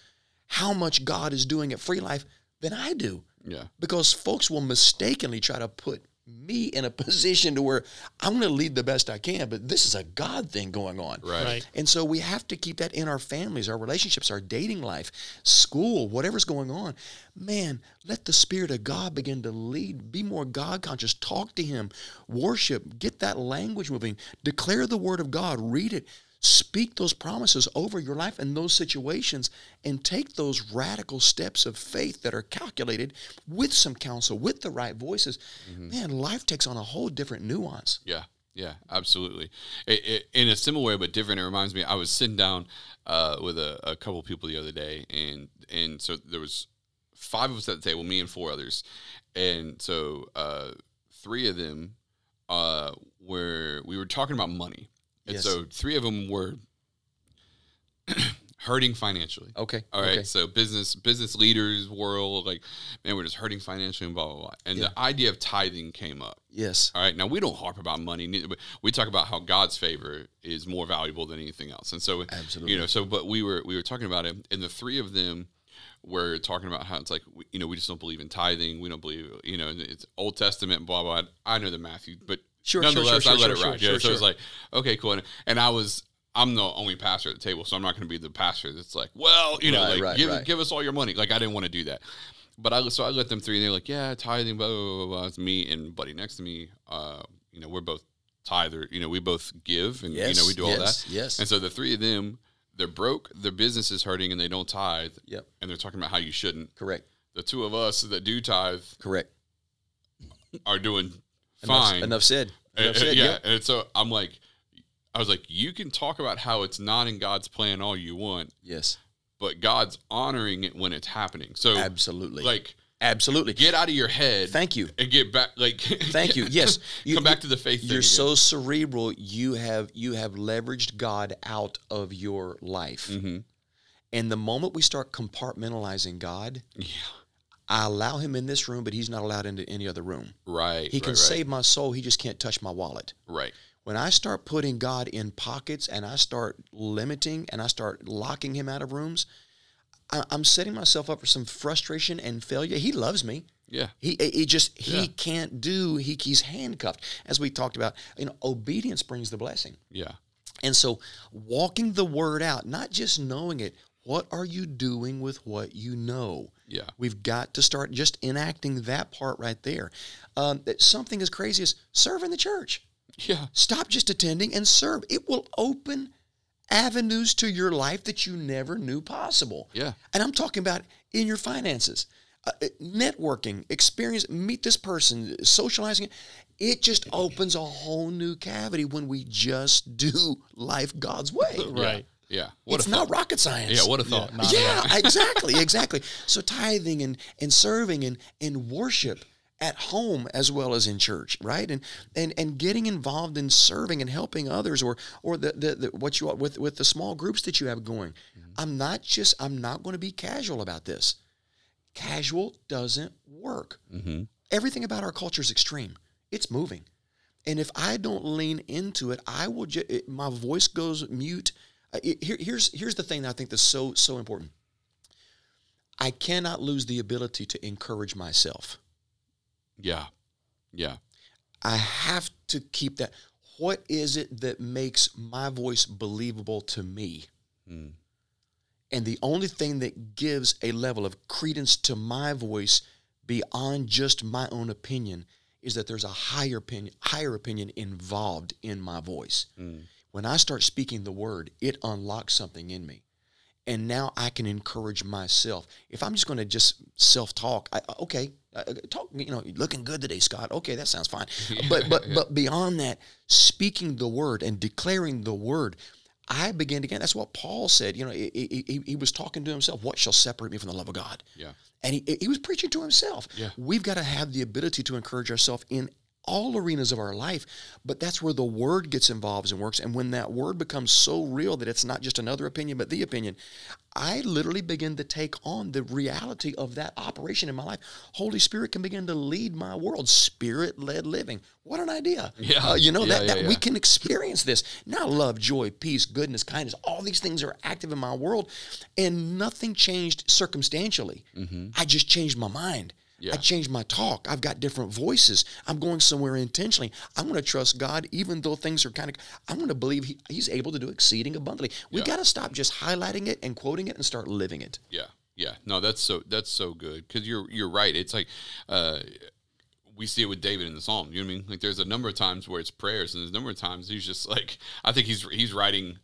how much God is doing at Free Life than I do Yeah. because folks will mistakenly try to put me in a position to where I'm going to lead the best I can, but this is a God thing going on. Right. Right. And so we have to keep that in our families, our relationships, our dating life, school, whatever's going on. Man, let the Spirit of God begin to lead. Be more God conscious. Talk to Him. Worship. Get that language moving. Declare the Word of God. Read it. Speak those promises over your life in those situations and take those radical steps of faith that are calculated with some counsel, with the right voices. Man, life takes on a whole different nuance. Yeah, yeah, absolutely. It, it, in a similar way, but different. It reminds me. I was sitting down uh, with a, a couple people the other day, and and so there was five of us at the table, me and four others, and so uh, three of them uh, were we were talking about money, and Yes. so three of them were hurting financially. Okay. All right, Okay. so business business leaders world, like man, we're just hurting financially and blah blah blah. And Yeah. the idea of tithing came up. Yes. All right. Now we don't harp about money. neither- but We talk about how God's favor is more valuable than anything else. And so, Absolutely. you know, so but we were we were talking about it, and the three of them were talking about how it's like you know we just don't believe in tithing. We don't believe you know it's Old Testament. Blah blah. I know the Matthew, but Sure, sure, nonetheless, sure, I let sure, it ride. sure, yeah. So it's sure. like okay, cool. And, and I was. I'm the only pastor at the table, so I'm not going to be the pastor that's like, well, you know, Right, like right, give right. give us all your money. Like I didn't want to do that, but I so I let them three, and they're like, yeah, tithing, blah blah blah. blah. It's me and buddy next to me. Uh, you know, we're both tither. You know, we both give, and you know, we do all yes, that. Yes. And so the three of them, they're broke, their business is hurting, and they don't tithe. Yep. And they're talking about how you shouldn't. Correct. The two of us that do tithe Correct. are doing fine. Enough said. Enough Uh, uh, said. yeah. Yep. And so I'm like, I was like, you can talk about how it's not in God's plan all you want, Yes. but God's honoring it when it's happening. So Absolutely. like, Absolutely. get out of your head. Thank you. And get back. Like, Thank you. Yes. You, come back to the faith. You're so cerebral. You have you have leveraged God out of your life. Mhm. And the moment we start compartmentalizing God, Yeah. I allow him in this room, but he's not allowed into any other room. Right. He can right, save my soul. He just can't touch my wallet. Right. When I start putting God in pockets and I start limiting and I start locking him out of rooms, I, I'm setting myself up for some frustration and failure. He loves me. Yeah. He, he just he Yeah. can't do. He, he's handcuffed, as we talked about. You know, obedience brings the blessing, Yeah. and so walking the word out, not just knowing it. What are you doing with what you know? Yeah. We've got to start just enacting that part right there. Um, that something as crazy as serve in the church. Yeah. Stop just attending and serve. It will open avenues to your life that you never knew possible. Yeah. And I'm talking about in your finances, uh, networking, experience, meet this person, socializing. It just opens a whole new cavity when we just do life God's way. Right. Yeah. What it's not thought. rocket science. Yeah. What a thought. not- yeah, exactly, exactly. So tithing and and serving and and worship at home as well as in church, right? And and and getting involved in serving and helping others, or or the the, the what you with with the small groups that you have going. Mm-hmm. I'm not just I'm not going to be casual about this. Casual doesn't work. Mm-hmm. Everything about our culture is extreme. It's moving. And if I don't lean into it, I will just my voice goes mute. Uh, here, here's here's the thing that I think that's so so important. I cannot lose the ability to encourage myself. Yeah. Yeah. I have to keep that. What is it that makes my voice believable to me? And the only thing that gives a level of credence to my voice beyond just my own opinion is that there's a higher opinion, higher opinion involved in my voice. When I start speaking the word, it unlocks something in me. And now I can encourage myself. If I'm just going to just self-talk, I, okay, uh, talk. You know, looking good today, Scott. Okay, that sounds fine. but but but beyond that, speaking the word and declaring the word, I begin to get. That's what Paul said. You know, he, he, he- he was talking to himself. What shall separate me from the love of God? Yeah. And he, he was preaching to himself. Yeah. We've got to have the ability to encourage ourselves in all arenas of our life, but that's where the word gets involved and works. And when that word becomes so real that it's not just another opinion, but the opinion, I literally begin to take on the reality of that operation in my life. Holy Spirit can begin to lead my world, spirit led living. What an idea. Yeah. Uh, you know, Yeah, that, yeah, that yeah. we can experience this. Now, love, joy, peace, goodness, kindness, all these things are active in my world, and nothing changed circumstantially. I just changed my mind. Yeah. I changed my talk. I've got different voices. I'm going somewhere intentionally. I'm going to trust God, even though things are kind of. I'm going to believe he, He's able to do exceeding abundantly. We Yeah. got to stop just highlighting it and quoting it and start living it. Yeah, yeah. No, that's so that's so good because you're you're right. It's like uh, we see it with David in the Psalm. You know what I mean? Like there's a number of times where it's prayers, and there's a number of times he's just like I think he's he's writing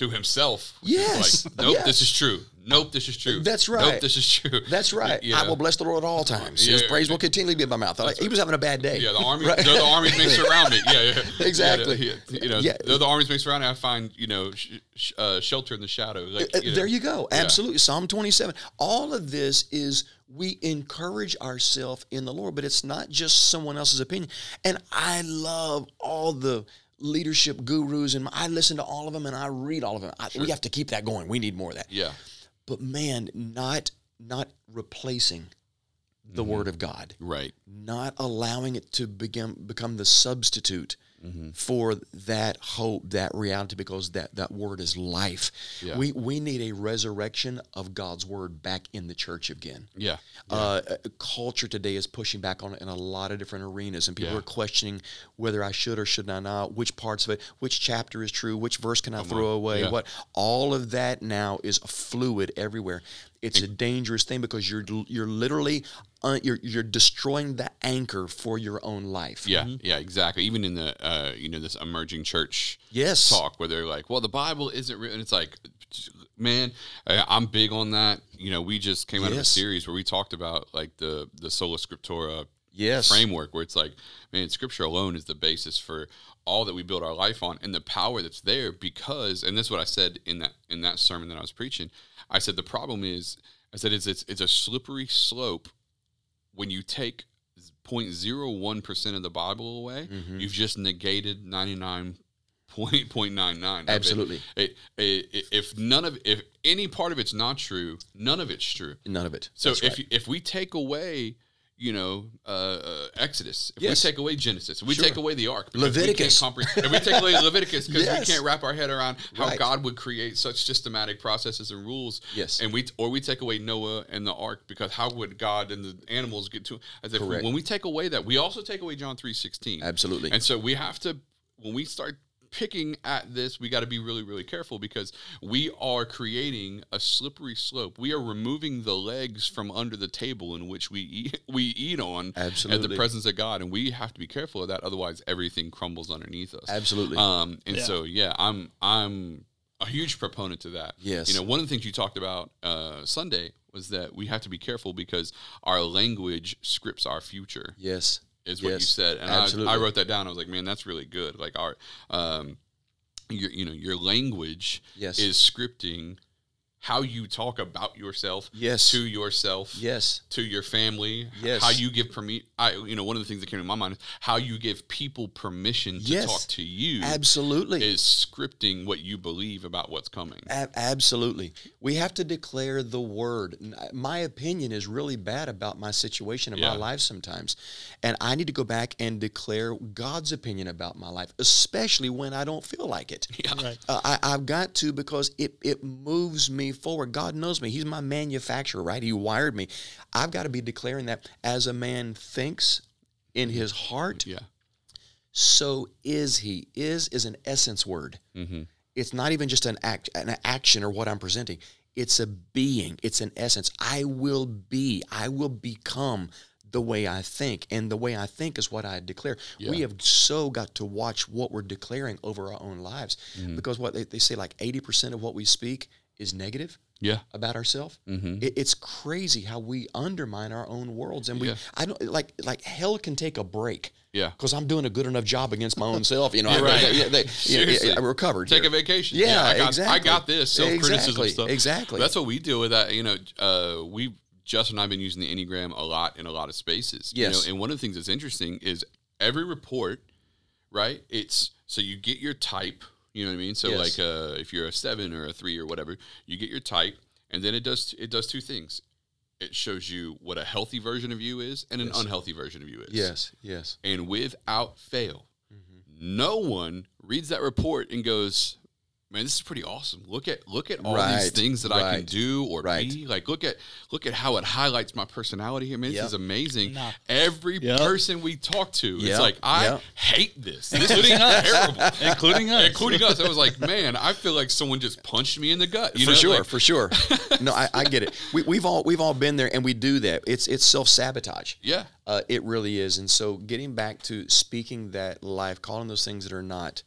to himself. Yes. Like, nope, Yes. this is true. Nope, this is true. That's right. Nope, right. this is true. That's right. You I will bless the Lord at all times. His Yeah. praise will continually be in my mouth. Like, he was having a bad day. Yeah, the army. Right? Though the armies may surround me. Yeah, yeah. Exactly. Yeah, yeah, you know, Yeah. though the armies may surround me, I find you know sh- sh- uh, shelter in the shadow. Like, Uh, you know. there you go. Yeah. Absolutely. Psalm 27. All of this is we encourage ourselves in the Lord, but it's not just someone else's opinion. And I love all the leadership gurus and I listen to all of them and I read all of them. I, We have to keep that going. We need more of that. Yeah, But man, not not replacing the Mm-hmm. word of God right. not allowing it to begin become the substitute Mm-hmm. for that hope, that reality, because that that word is life. Yeah. We we need a resurrection of God's word back in the church again. Yeah, Uh, uh, culture today is pushing back on it in a lot of different arenas, and people Yeah. are questioning whether I should or should I not, which parts of it, which chapter is true, which verse can I throw away, Yeah. what. All of that now is fluid everywhere. It's a dangerous thing because you're you're literally uh, you're you're destroying the anchor for your own life. Yeah, yeah, exactly. Even in the uh, you know this emerging church Yes. talk where they're like, well, the Bible isn't real, and it's like, man, I'm big on that. You know, we just came out of a series where we talked about like the the sola scriptura Yes. framework, where it's like, man, Scripture alone is the basis for all that we build our life on, and the power that's there because, and this is what I said in that in that sermon that I was preaching. I said the problem is, I said it's it's, it's a slippery slope when you take 0.01 percent of the Bible away, Mm-hmm. you've just negated 99.99. Absolutely. It, it, it, if none of if any part of it's not true, none of it's true. None of it. So That's if right. you if we take away, you know, uh, uh, Exodus, if Yes. we take away Genesis, if we Sure. take away the Ark, because we Leviticus. if we take away Leviticus because Yes. we can't wrap our head around how Right. God would create such systematic processes and rules, Yes. and we or we take away Noah and the Ark because how would God and the animals get to? As if Correct. when we take away that, we also take away John three sixteen. Absolutely. And so we have to when we start picking at this, we got to be really, really careful because we are creating a slippery slope. We are removing the legs from under the table in which we eat, we eat on at the presence of God, and we have to be careful of that. Otherwise, everything crumbles underneath us. Absolutely. Um, and Yeah. so, yeah, I'm I'm a huge proponent to that. Yes. You know, one of the things you talked about uh, Sunday was that we have to be careful because our language scripts our future yes. Is what you said, and. I, I wrote that down. I was like, man, that's really good. Like our, um, your you know your language Yes. is scripting how you talk about yourself Yes. to yourself Yes. to your family Yes. how you give permi- I you know one of the things that came to my mind is how you give people permission to Yes. talk to you Absolutely. is scripting what you believe about what's coming A- absolutely. We have to declare the word. My opinion is really bad about my situation in Yeah. my life sometimes. And I need to go back and declare God's opinion about my life, especially when I don't feel like it. Right. Uh, I, I've got to because it, it moves me forward. God knows me. He's my manufacturer, right? He wired me. I've got to be declaring that as a man thinks in his heart, yeah so is he. Is is an essence word. mm-hmm. It's not even just an act, an action or what I'm presenting. It's a being. It's an essence. I will be. I will become the way I think, and the way I think is what I declare. We have so got to watch what we're declaring over our own lives, Mm-hmm. because what they, they say, like eighty percent of what we speak is negative yeah about ourselves. Mhm. It, it's crazy how we undermine our own worlds, and we. Yeah. I don't like like hell can take a break yeah because I'm doing a good enough job against my own self. You know, I, Right. yeah, they, yeah, Seriously. yeah, I recovered. take here. a vacation Yeah, I got, exactly. I got this self-criticism Exactly, stuff exactly. that's what we deal with that you know uh, we Justin and I've been using the Enneagram a lot in a lot of spaces you Yes. know, and one of the things that's interesting is every report right it's so you get your type you know what I mean so Yes. like uh, if you're a seven or a three or whatever you get your type and then it does it does two things it shows you what a healthy version of you is and an Yes. unhealthy version of you is Yes, yes. and without fail, Mm-hmm. no one reads that report and goes, "Man, this is pretty awesome. Look at look at all these things that I can do or right. be. Like look at look at how it highlights my personality here. Man, this Yep. is amazing. Nah. Every Yep. person we talk to, it's like I yep. hate this. This is terrible." Including us. Including us, I was like, man, I feel like someone just punched me in the gut. You for know? sure, Like, for sure. No, I, I get it. We, we've all we've all been there, and we do that. It's it's self sabotage. yeah, Uh, it really is. And so, getting back to speaking that life, calling those things that are not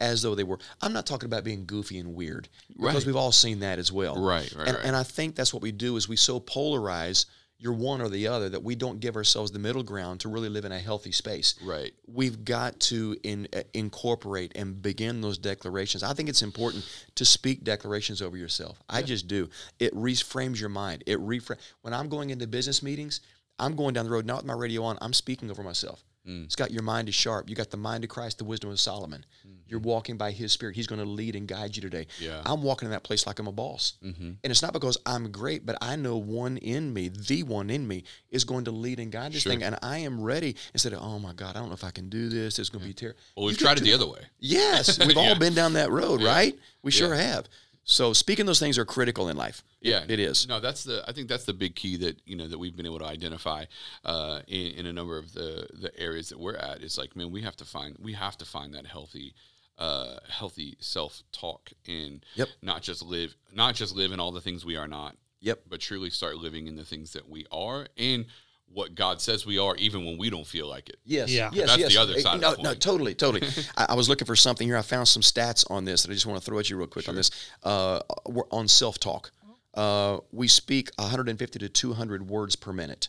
as though they were. I'm not talking about being goofy and weird because Right. we've all seen that as well. Right, right, and, right. and I think that's what we do is we so polarize you're one or the other that we don't give ourselves the middle ground to really live in a healthy space. right. We've got to in, uh, incorporate and begin those declarations. I think it's important to speak declarations over yourself. I just do. It reframes your mind. It reframe. When I'm going into business meetings, I'm going down the road not with my radio on. I'm speaking over myself. Mm. It's got your mind is sharp. You got the mind of Christ, the wisdom of Solomon. Mm-hmm. You're walking by His Spirit. He's going to lead and guide you today. Yeah. I'm walking in that place like I'm a boss, mm-hmm. and it's not because I'm great, but I know one in me, the one in me, is going to lead and guide this Sure. thing, and I am ready. Instead of oh my God, I don't know if I can do this. It's going to be terrible. Well, we've tried it the other way. Yes, we've Yeah. all been down that road, right? We sure Yeah. have. So speaking those things are critical in life. Yeah, it is. No, that's the. I think that's the big key that you know that we've been able to identify uh, in, in a number of the the areas that we're at. Is like, man, we have to find we have to find that healthy, uh, healthy self talk and Yep. not just live not just live in all the things we are not, Yep. but truly start living in the things that we are and what God says we are, even when we don't feel like it. Yes. Yeah. Yes. That's yes. the other side of No, the no, totally, totally. I, I was looking for something here. I found some stats on this that I just want to throw at you real quick on this. Uh, we're on self talk. Uh, we speak 150 to 200 words per minute.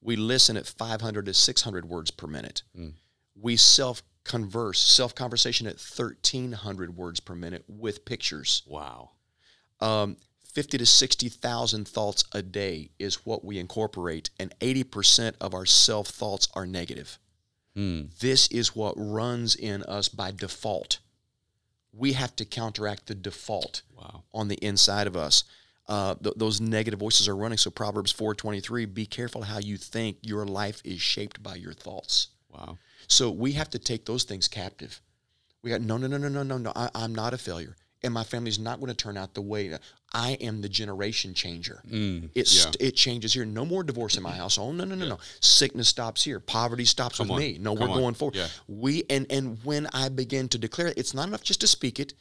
We listen at 500 to 600 words per minute. We self converse, self conversation at 1,300 words per minute with pictures. Wow. um, 50 to 60,000 thoughts a day is what we incorporate, and 80% of our self thoughts are negative. Hmm. This is what runs in us by default. We have to counteract the default Wow. on the inside of us. Uh, th- those negative voices are running. So Proverbs 4:23, be careful how you think. Your life is shaped by your thoughts. Wow. So we have to take those things captive. We got no, no, no, no, no, no, no. I, I'm not a failure, and my family's not going to turn out the way I am. The generation changer. Mm, It's yeah. it changes here. No more divorce in my house. Oh no, no, no, no. Sickness stops here. Poverty stops Come with on. me. No, Come we're on. going forward. Yeah. We and and when I begin to declare it, it's not enough just to speak it.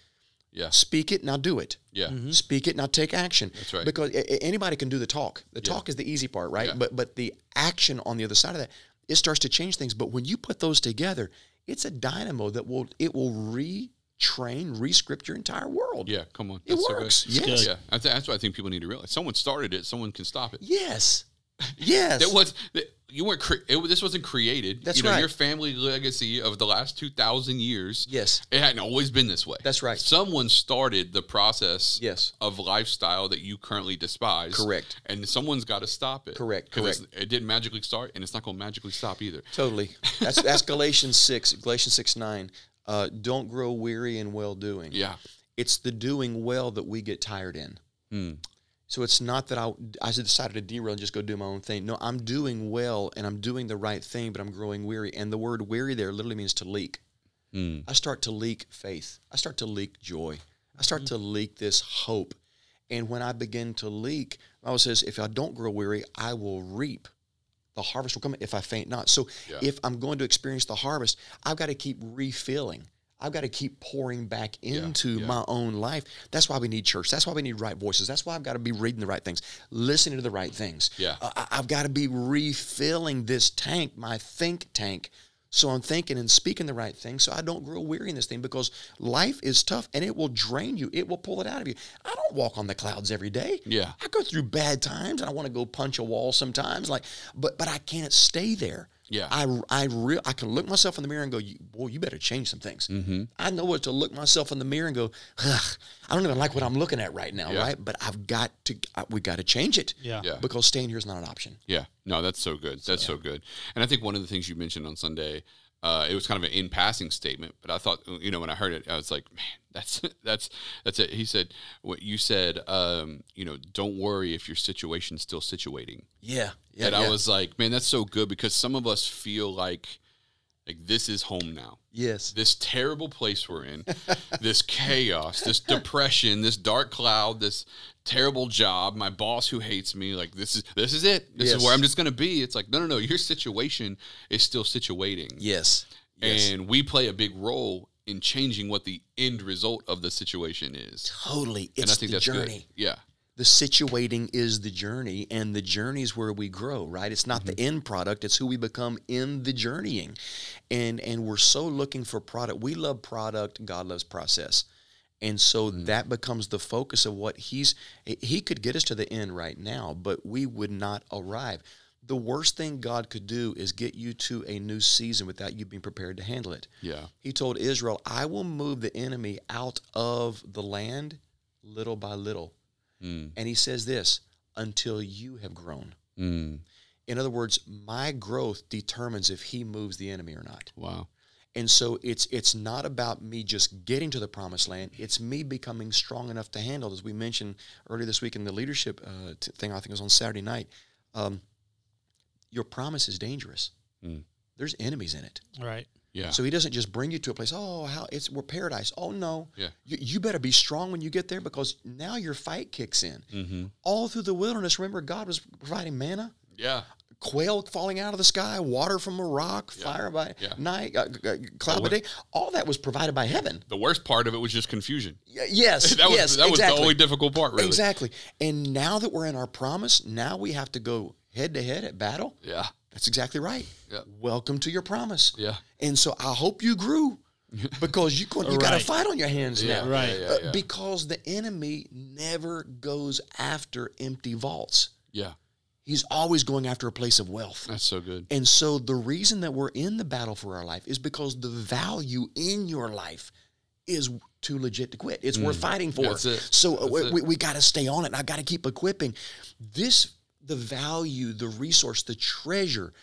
Yeah. Speak it now. Do it. Yeah. Speak it now. Take action. That's right. Because a- a- anybody can do the talk. The Yeah. talk is the easy part, right? Yeah. But but the action on the other side of that, it starts to change things. But when you put those together, it's a dynamo that will it will retrain, rescript your entire world. Yeah. Come on. It That's so works. It's yes. Yeah. That's, that's what I think people need to realize. Someone started it. Someone can stop it. Yes. Yes. That was that, you weren't. Cre- it, this wasn't created. That's you know, right. Your family legacy of the last two thousand years. Yes. it hadn't always been this way. That's right. Someone started the process. Yes. of lifestyle that you currently despise. Correct. And someone's got to stop it. Correct, correct. It didn't magically start, and it's not going to magically stop either. Totally. That's that's Galatians six, Galatians six nine. Uh, don't grow weary in well doing. Yeah. It's the doing well that we get tired in. Hmm. So it's not that I I decided to derail and just go do my own thing. No, I'm doing well and I'm doing the right thing, but I'm growing weary. And the word weary there literally means to leak. Hmm. I start to leak faith. I start to leak joy. I start to leak this hope. And when I begin to leak, the Bible says, if I don't grow weary, I will reap. The harvest will come if I faint not. So Yeah. if I'm going to experience the harvest, I've got to keep refilling. I've got to keep pouring back into yeah. my own life. That's why we need church. That's why we need right voices. That's why I've got to be reading the right things, listening to the right things. Yeah. Uh, I've got to be refilling this tank, my think tank. So I'm thinking and speaking the right thing so I don't grow weary in this thing because life is tough and it will drain you. It will pull it out of you. I don't walk on the clouds every day. Yeah. I go through bad times and I want to go punch a wall sometimes like but but I can't stay there. Yeah. I I real I can look myself in the mirror and go, boy, you better change some things. Mm-hmm. I know what to look myself in the mirror and go, Ugh, I don't even like what I'm looking at right now, Yeah. right? But I've got to, I, we got to change it. Yeah. Yeah. Because staying here is not an option. Yeah, no, that's so good. That's so good. And I think one of the things you mentioned on Sunday, uh, it was kind of an in passing statement, but I thought, you know, when I heard it, I was like, man, that's that's that's it. He said, what you said, um, you know, don't worry if your situation's still situating. Yeah. Yeah. and yeah. I was like, man, that's so good because some of us feel like like this is home now. yes. This terrible place we're in, this chaos, this depression, this dark cloud, this terrible job, my boss who hates me, like this is this is it. This Yes. is where I'm just gonna be. It's like, no, no, no, your situation is still situating. Yes. Yes. And we play a big role in changing what the end result of the situation is. totally. and It's I think the that's journey. good. Yeah. The situating is the journey, and the journey is where we grow, right? It's not the mm-hmm. end product, it's who we become in the journeying. And and we're so looking for product. We love product, God loves process. And so mm-hmm. that becomes the focus of what he's he could get us to the end right now, but we would not arrive. The worst thing God could do is get you to a new season without you being prepared to handle it. Yeah. He told Israel, I will move the enemy out of the land little by little. Mm. And he says this until you have grown. Mm. In other words, my growth determines if he moves the enemy or not. Wow. And so it's it's not about me just getting to the promised land. It's me becoming strong enough to handle, as we mentioned earlier this week in the leadership uh, t- thing. I think it was on Saturday night. Um, your promise is dangerous. Mm. There's enemies in it. Right. Yeah. So he doesn't just bring you to a place. Oh, how it's we're paradise. Oh no. Yeah. You, you better be strong when you get there because now your fight kicks in. mm-hmm. All through the wilderness, remember God was providing manna, Yeah. quail falling out of the sky, water from a rock, Yeah. fire by Yeah. night, uh, uh, cloud by day. All that was provided by heaven. The worst part of it was just confusion. Y- yes. That was yes. that was exactly. the only difficult part, really. Exactly. And now that we're in our promise, now we have to go head to head at battle. Yeah. That's exactly right. Yeah. Welcome to your promise. Yeah. And so I hope you grew because you you got a fight on your hands Yeah. now. Right. Yeah. Uh, Yeah. because the enemy never goes after empty vaults. yeah. He's always going after a place of wealth. That's so good. And so the reason that we're in the battle for our life is because the value in your life is too legit to quit. It's worth fighting for. Mm. That's it. So uh, That's we, we, we got to stay on it. And I've got to keep equipping. This, the value, the resource, the treasure,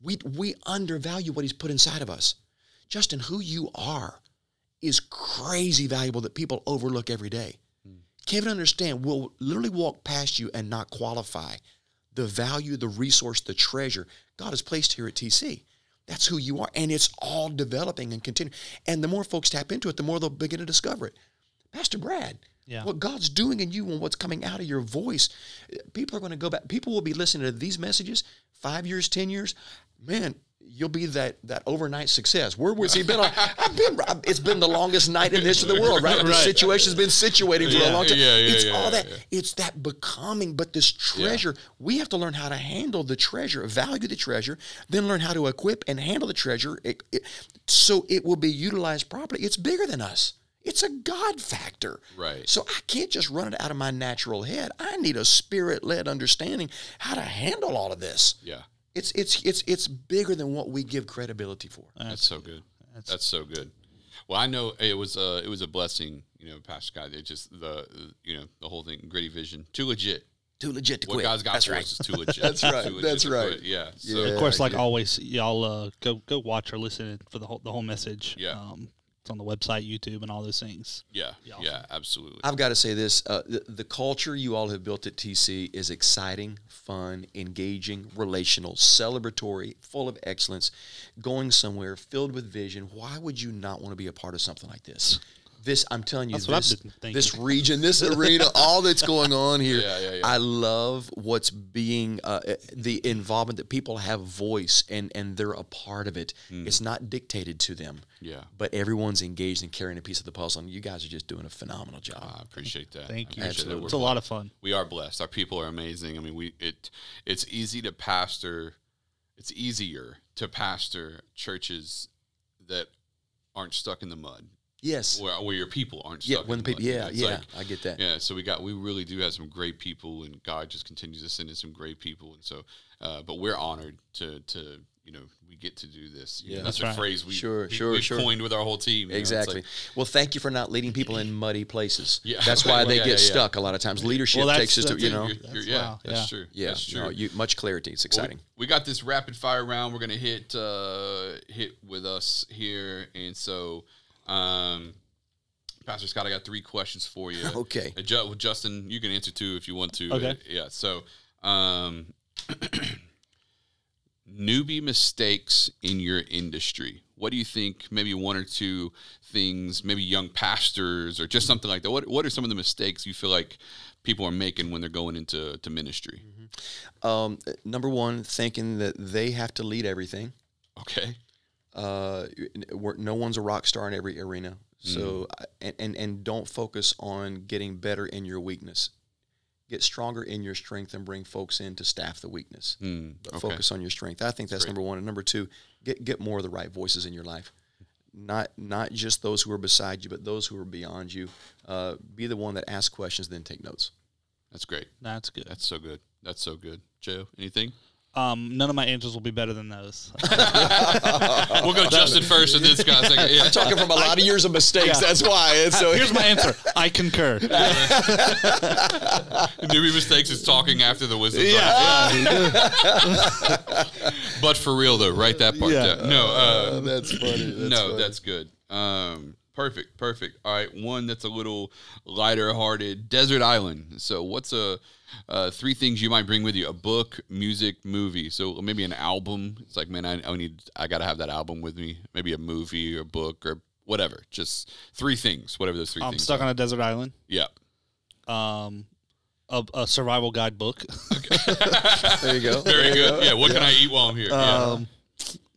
we, we undervalue what he's put inside of us. Justin, who you are is crazy valuable that people overlook every day. Hmm. Can't even understand. We'll literally walk past you and not qualify the value, the resource, the treasure God has placed here at TC. That's who you are. And it's all developing and continuing. And the more folks tap into it, the more they'll begin to discover it. Pastor Brad, Yeah. what God's doing in you and what's coming out of your voice, people are going to go back. People will be listening to these messages five years, 10 years. Man, you'll be that that overnight success. Where was he been? on? I've been. It's been the longest night in the history of the world, right? The Right. situation's been situating for Yeah, a long time. yeah, yeah, it's all that. It's that becoming. But this treasure, we have to learn how to handle the treasure, value the treasure, then learn how to equip and handle the treasure, it, it- so it will be utilized properly. It's bigger than us. It's a God factor. Right. So I can't just run it out of my natural head. I need a spirit led understanding how to handle all of this. Yeah. It's it's it's it's bigger than what we give credibility for. That's so good. That's, that's, so good. Well, I know it was uh it was a blessing, you know, Pastor Scott. It just the you know the whole thing, gritty vision, too legit. Too legit to What quit. God's got That's for right. us is too legit. That's right. Legit That's right. Yeah. So, Yeah. Of course, like yeah. always, y'all uh, go go watch or listen for the whole the whole message. Yeah. Um, it's on the website, YouTube, and all those things. yeah, Yeah. yeah, absolutely. I've got to say this: uh, the, the culture you all have built at TC is exciting, fun, engaging, relational, celebratory, full of excellence, going somewhere, filled with vision. Why would you not want to be a part of something like this? This, I'm telling you, That's this, this region, this arena, all that's going on here. Yeah, yeah, yeah. I love what's being uh, the involvement that people have voice and and they're a part of it. Hmm. It's not dictated to them. Yeah. but everyone's engaged in carrying a piece of the puzzle, and you guys are just doing a phenomenal job. I appreciate that. Thank I you. appreciate that. Absolutely. It's a lot of fun. we are blessed. Our people are amazing. I mean, we it it's easy to pastor. It's easier to pastor churches that aren't stuck in the mud, Yes. where, where your people aren't Yeah, when the the people, yeah, It's yeah, like- I get that. yeah. So we got we really do have some great people, and God just continues to send in some great people, and so, uh, but we're honored to to you know we get to do this. You know, Yeah. that's, That's a phrase we Sure, we, sure, we sure. coined with our whole team. you know, it's Exactly. like- well, thank you for not leading people in muddy places. Yeah. That's why Well, they yeah, get yeah, yeah. stuck a lot of times. Leadership Well, takes us to you know. You're- you're- yeah, wow. that's Yeah. true. Yeah, that's true. no, you, much clarity. It's Well, exciting. we got this rapid fire round. We're gonna hit uh, hit with us here, and so, um, Pastor Scott, I got three questions for you. Okay. Uh, Ju- well, Justin, you can answer two if you want to. Okay. Uh, yeah. So, um, newbie mistakes in your industry. What do you think? Maybe one or two things. Maybe young pastors or just something like that. What What are some of the mistakes you feel like people are making when they're going into to ministry? Um, number one, thinking that they have to lead everything. Okay. Uh, we're, no one's a rock star in every arena. So, Mm. And, and and don't focus on getting better in your weakness. Get stronger in your strength and bring folks in to staff the weakness. Mm, but okay. focus on your strength. I think that's Great. number one. And number two, get get more of the right voices in your life. Not not just those who are beside you, but those who are beyond you. Uh, be the one that asks questions, then take notes. That's great. That's good. That's so good. That's so good. Joe, anything? Um, none of my answers will be better than those. we'll go Justin first and then Scott second. Yeah. I'm talking from a lot of years of mistakes. That's why. And so Here's my answer. I concur. Newbie mistakes is talking after the wisdom. Yeah. but for real though, write that part Yeah. down. No, uh, that's funny. That's no, funny. that's good. Um, perfect, perfect. All right, one that's a little lighter hearted. Desert Island. So, what's a uh, three things you might bring with you? A book, music, movie. So maybe an album. It's like, man, I, I need, I gotta have that album with me. Maybe a movie or a book or whatever. Just three things. Whatever those 3 I'm things. stuck are. on a desert island. Yeah. Um, a, a survival guide book. There you go. Very There good. go. Yeah. What can I eat while I'm here? yeah. Um,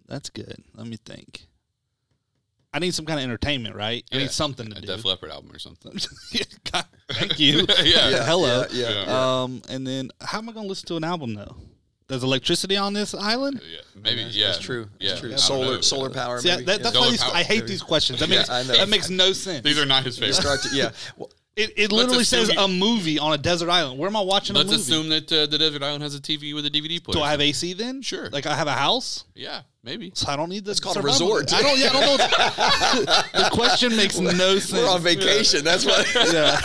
that's good. Let me think. I need some kind of entertainment, right? I Yeah. need something to A do. Def Leppard album or something. God, Thank you. yeah. Yeah, Hello. Yeah. yeah. Yeah. Um, and then how am I going to listen to an album though? There's electricity on this island. Yeah, maybe. That's, yeah, that's true. Yeah, That's true. Solar know. solar power. See, maybe. that, Yeah. that's Solar why these, power. I hate these questions. That Yeah, makes I know. that makes no sense. These are not his favorite. Start to, yeah. Well, it, it literally assume says you- a movie on a desert island. Where am I watching Let's a assume that uh, the desert island has a TV with a DVD player. Do I have AC then? Sure. Like I have a house, Yeah, maybe. so I don't need this. It's called a resort. I don't. Yeah, I don't know. the question makes no sense. We're on vacation. That's what yeah.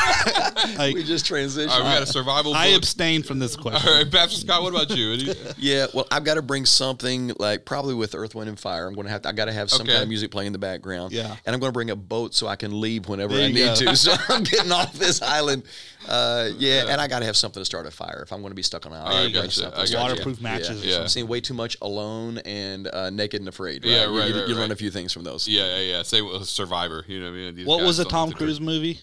Like, we just transitioned. All right, we got a survival I book. abstain from this question. All right, Pastor Scott, what about you? Any- Yeah, well, I've got to bring something like probably with Earth, Wind, and Fire. I'm going to have to, I got to have some Okay. kind of music playing in the background. Yeah. and I'm going to bring a boat so I can leave whenever There I need go. to. So I'm getting off this island. Uh, yeah, Yeah. and I got to have something to start a fire if I'm going to be stuck on an I island. gotcha, I to gotcha. start- Waterproof matches. Yeah. Or I've seen way too much Alone and uh, Naked and Afraid. Right? Yeah, You- right, You, right, you learn right. a few things from those. yeah, yeah, yeah. Say uh, Survivor. You know what I mean? These What was the Tom have to Cruise movie?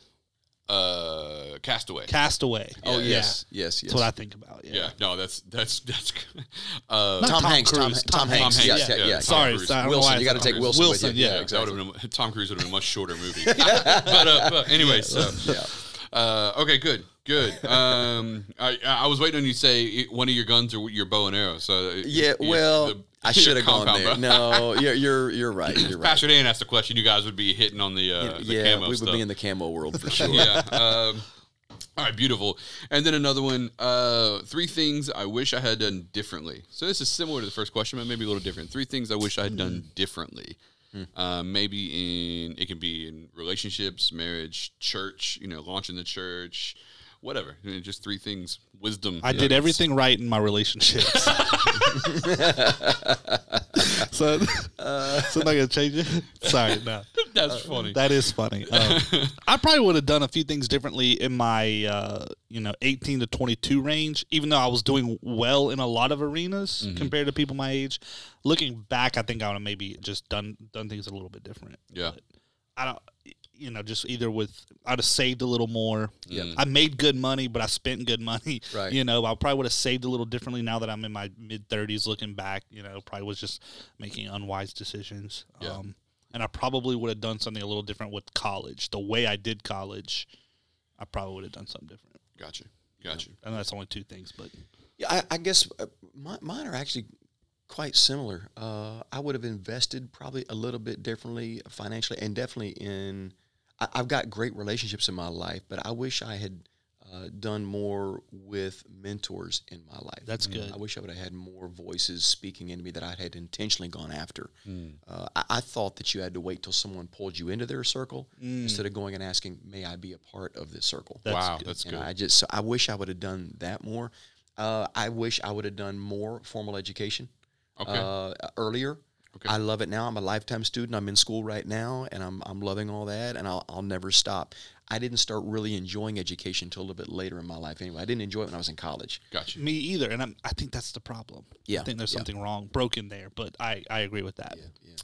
Uh, Castaway. Castaway. Oh Yeah, yes, yes, yes. That's what I think about. Yeah. yeah, no, that's that's that's. good. Uh, Tom, Tom Hanks. Tom, Cruise, Tom, Tom Hanks. Hanks, Yes, yeah, yeah, yeah. yeah. Sorry, Cruise. sorry, I don't know Wilson, you got to take Wilson, Wilson, with you. yeah. that exactly. would have been Tom Cruise would have been a much shorter movie. but, uh, but anyway, so Yeah. Uh, okay, good, good. Um, I I was waiting on you to say one of your guns or your bow and arrow. So uh, Yeah, you- well, the- I should have gone there. No, you're you're you're right. You're right. Pastor Dan asked the question. You guys would be hitting on the uh, the yeah, we stuff. would be in the camo world for sure. yeah. Um, All right, beautiful. And then another one. Uh, three things I wish I had done differently. So this is similar to the first question, but maybe a little different. Three things I wish I had done differently. Uh, maybe in it can be in relationships, marriage, church. You know, launching the church, whatever. I mean, just three things. Wisdom. I did everything right in my relationships. so, so I'm not gonna change it. Sorry, no. That's funny. That is funny. Um, I probably would have done a few things differently in my, uh, you know, 18 to 22 range. Even though I was doing well in a lot of arenas Mm-hmm. compared to people my age. Looking back, I think I would have maybe just done done things a little bit different. Yeah. But I don't. You know, just either with I'd have saved a little more. Yeah. I made good money, but I spent good money. Right. You know, I probably would have saved a little differently now that I'm in my mid 30s. Looking back, you know, probably was just making unwise decisions. Yeah. Um, and I probably would have done something a little different with college. The way I did college, I probably would have done something different. Gotcha. Gotcha. And that's only two things, but Yeah, I, I guess uh, my, mine are actually quite similar. Uh, I would have invested probably a little bit differently financially, and definitely in. I, I've got great relationships in my life, but I wish I had uh, done more with mentors in my life. That's good. I wish I would have had more voices speaking into me that I had intentionally gone after. Uh, I, I thought that you had to wait till someone pulled you into their circle instead of going and asking, "May I be a part of this circle?" That's wow, good. that's And good. I just, so I wish I would have done that more. Uh, I wish I would have done more formal education Okay. uh, earlier. Okay. I love it now. I'm a lifetime student. I'm in school right now, and I'm I'm loving all that, and I'll I'll never stop. I didn't start really enjoying education until a little bit later in my life. Anyway, I didn't enjoy it when I was in college. gotcha. me either. And I'm, I think that's the problem. Yeah, I think there's yeah. something wrong, broken there. But I, I agree with that.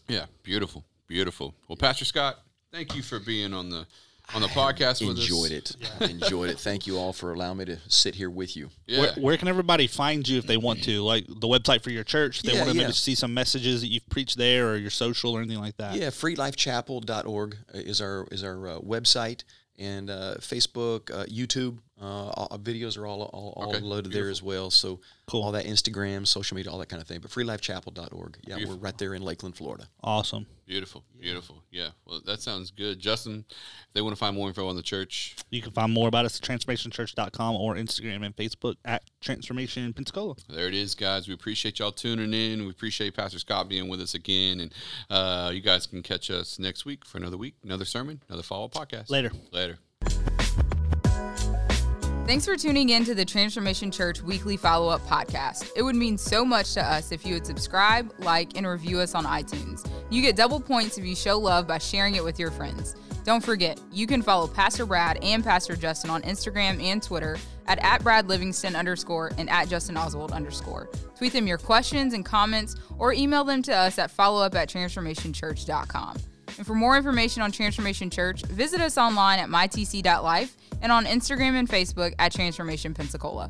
Yeah, beautiful, beautiful. Well, Pastor Scott, thank you for being on the on the podcast with us. Enjoyed it. Enjoyed it. Thank you all for allowing me to sit here with you. Yeah, Where, where can everybody find you if they want to? Like the website for your church? If they Yeah, want to yeah. maybe see some messages that you've preached there or your social or anything like that? Yeah, freelifechapel.org is our is our uh, website and uh, Facebook, uh, YouTube. Uh, all, our videos are all all, all Okay, loaded there as well. So Cool. all that Instagram, social media, all that kind of thing. But freelifechapel.org. Yeah, Beautiful. we're right there in Lakeland, Florida. Awesome. beautiful, beautiful. Yeah, well, that sounds good. Justin, if they want to find more info on the church, You can find more about us at transformationchurch.com or Instagram and Facebook at Transformation Pensacola. there it is, guys. We appreciate y'all tuning in. We appreciate Pastor Scott being with us again, and uh, you guys can catch us next week for another week, another sermon, another follow up podcast. Later. Later. Thanks for tuning in to the Transformation Church Weekly Follow Up Podcast. It would mean so much to us if you would subscribe, like, and review us on iTunes. You get double points if you show love by sharing it with your friends. Don't forget, you can follow Pastor Brad and Pastor Justin on Instagram and Twitter at, at underscore and at Justin Oswald underscore. Tweet them your questions and comments or email them to us at followup at transformationchurch.com. And for more information on Transformation Church, visit us online at mytc.life and on Instagram and Facebook at Transformation Pensacola.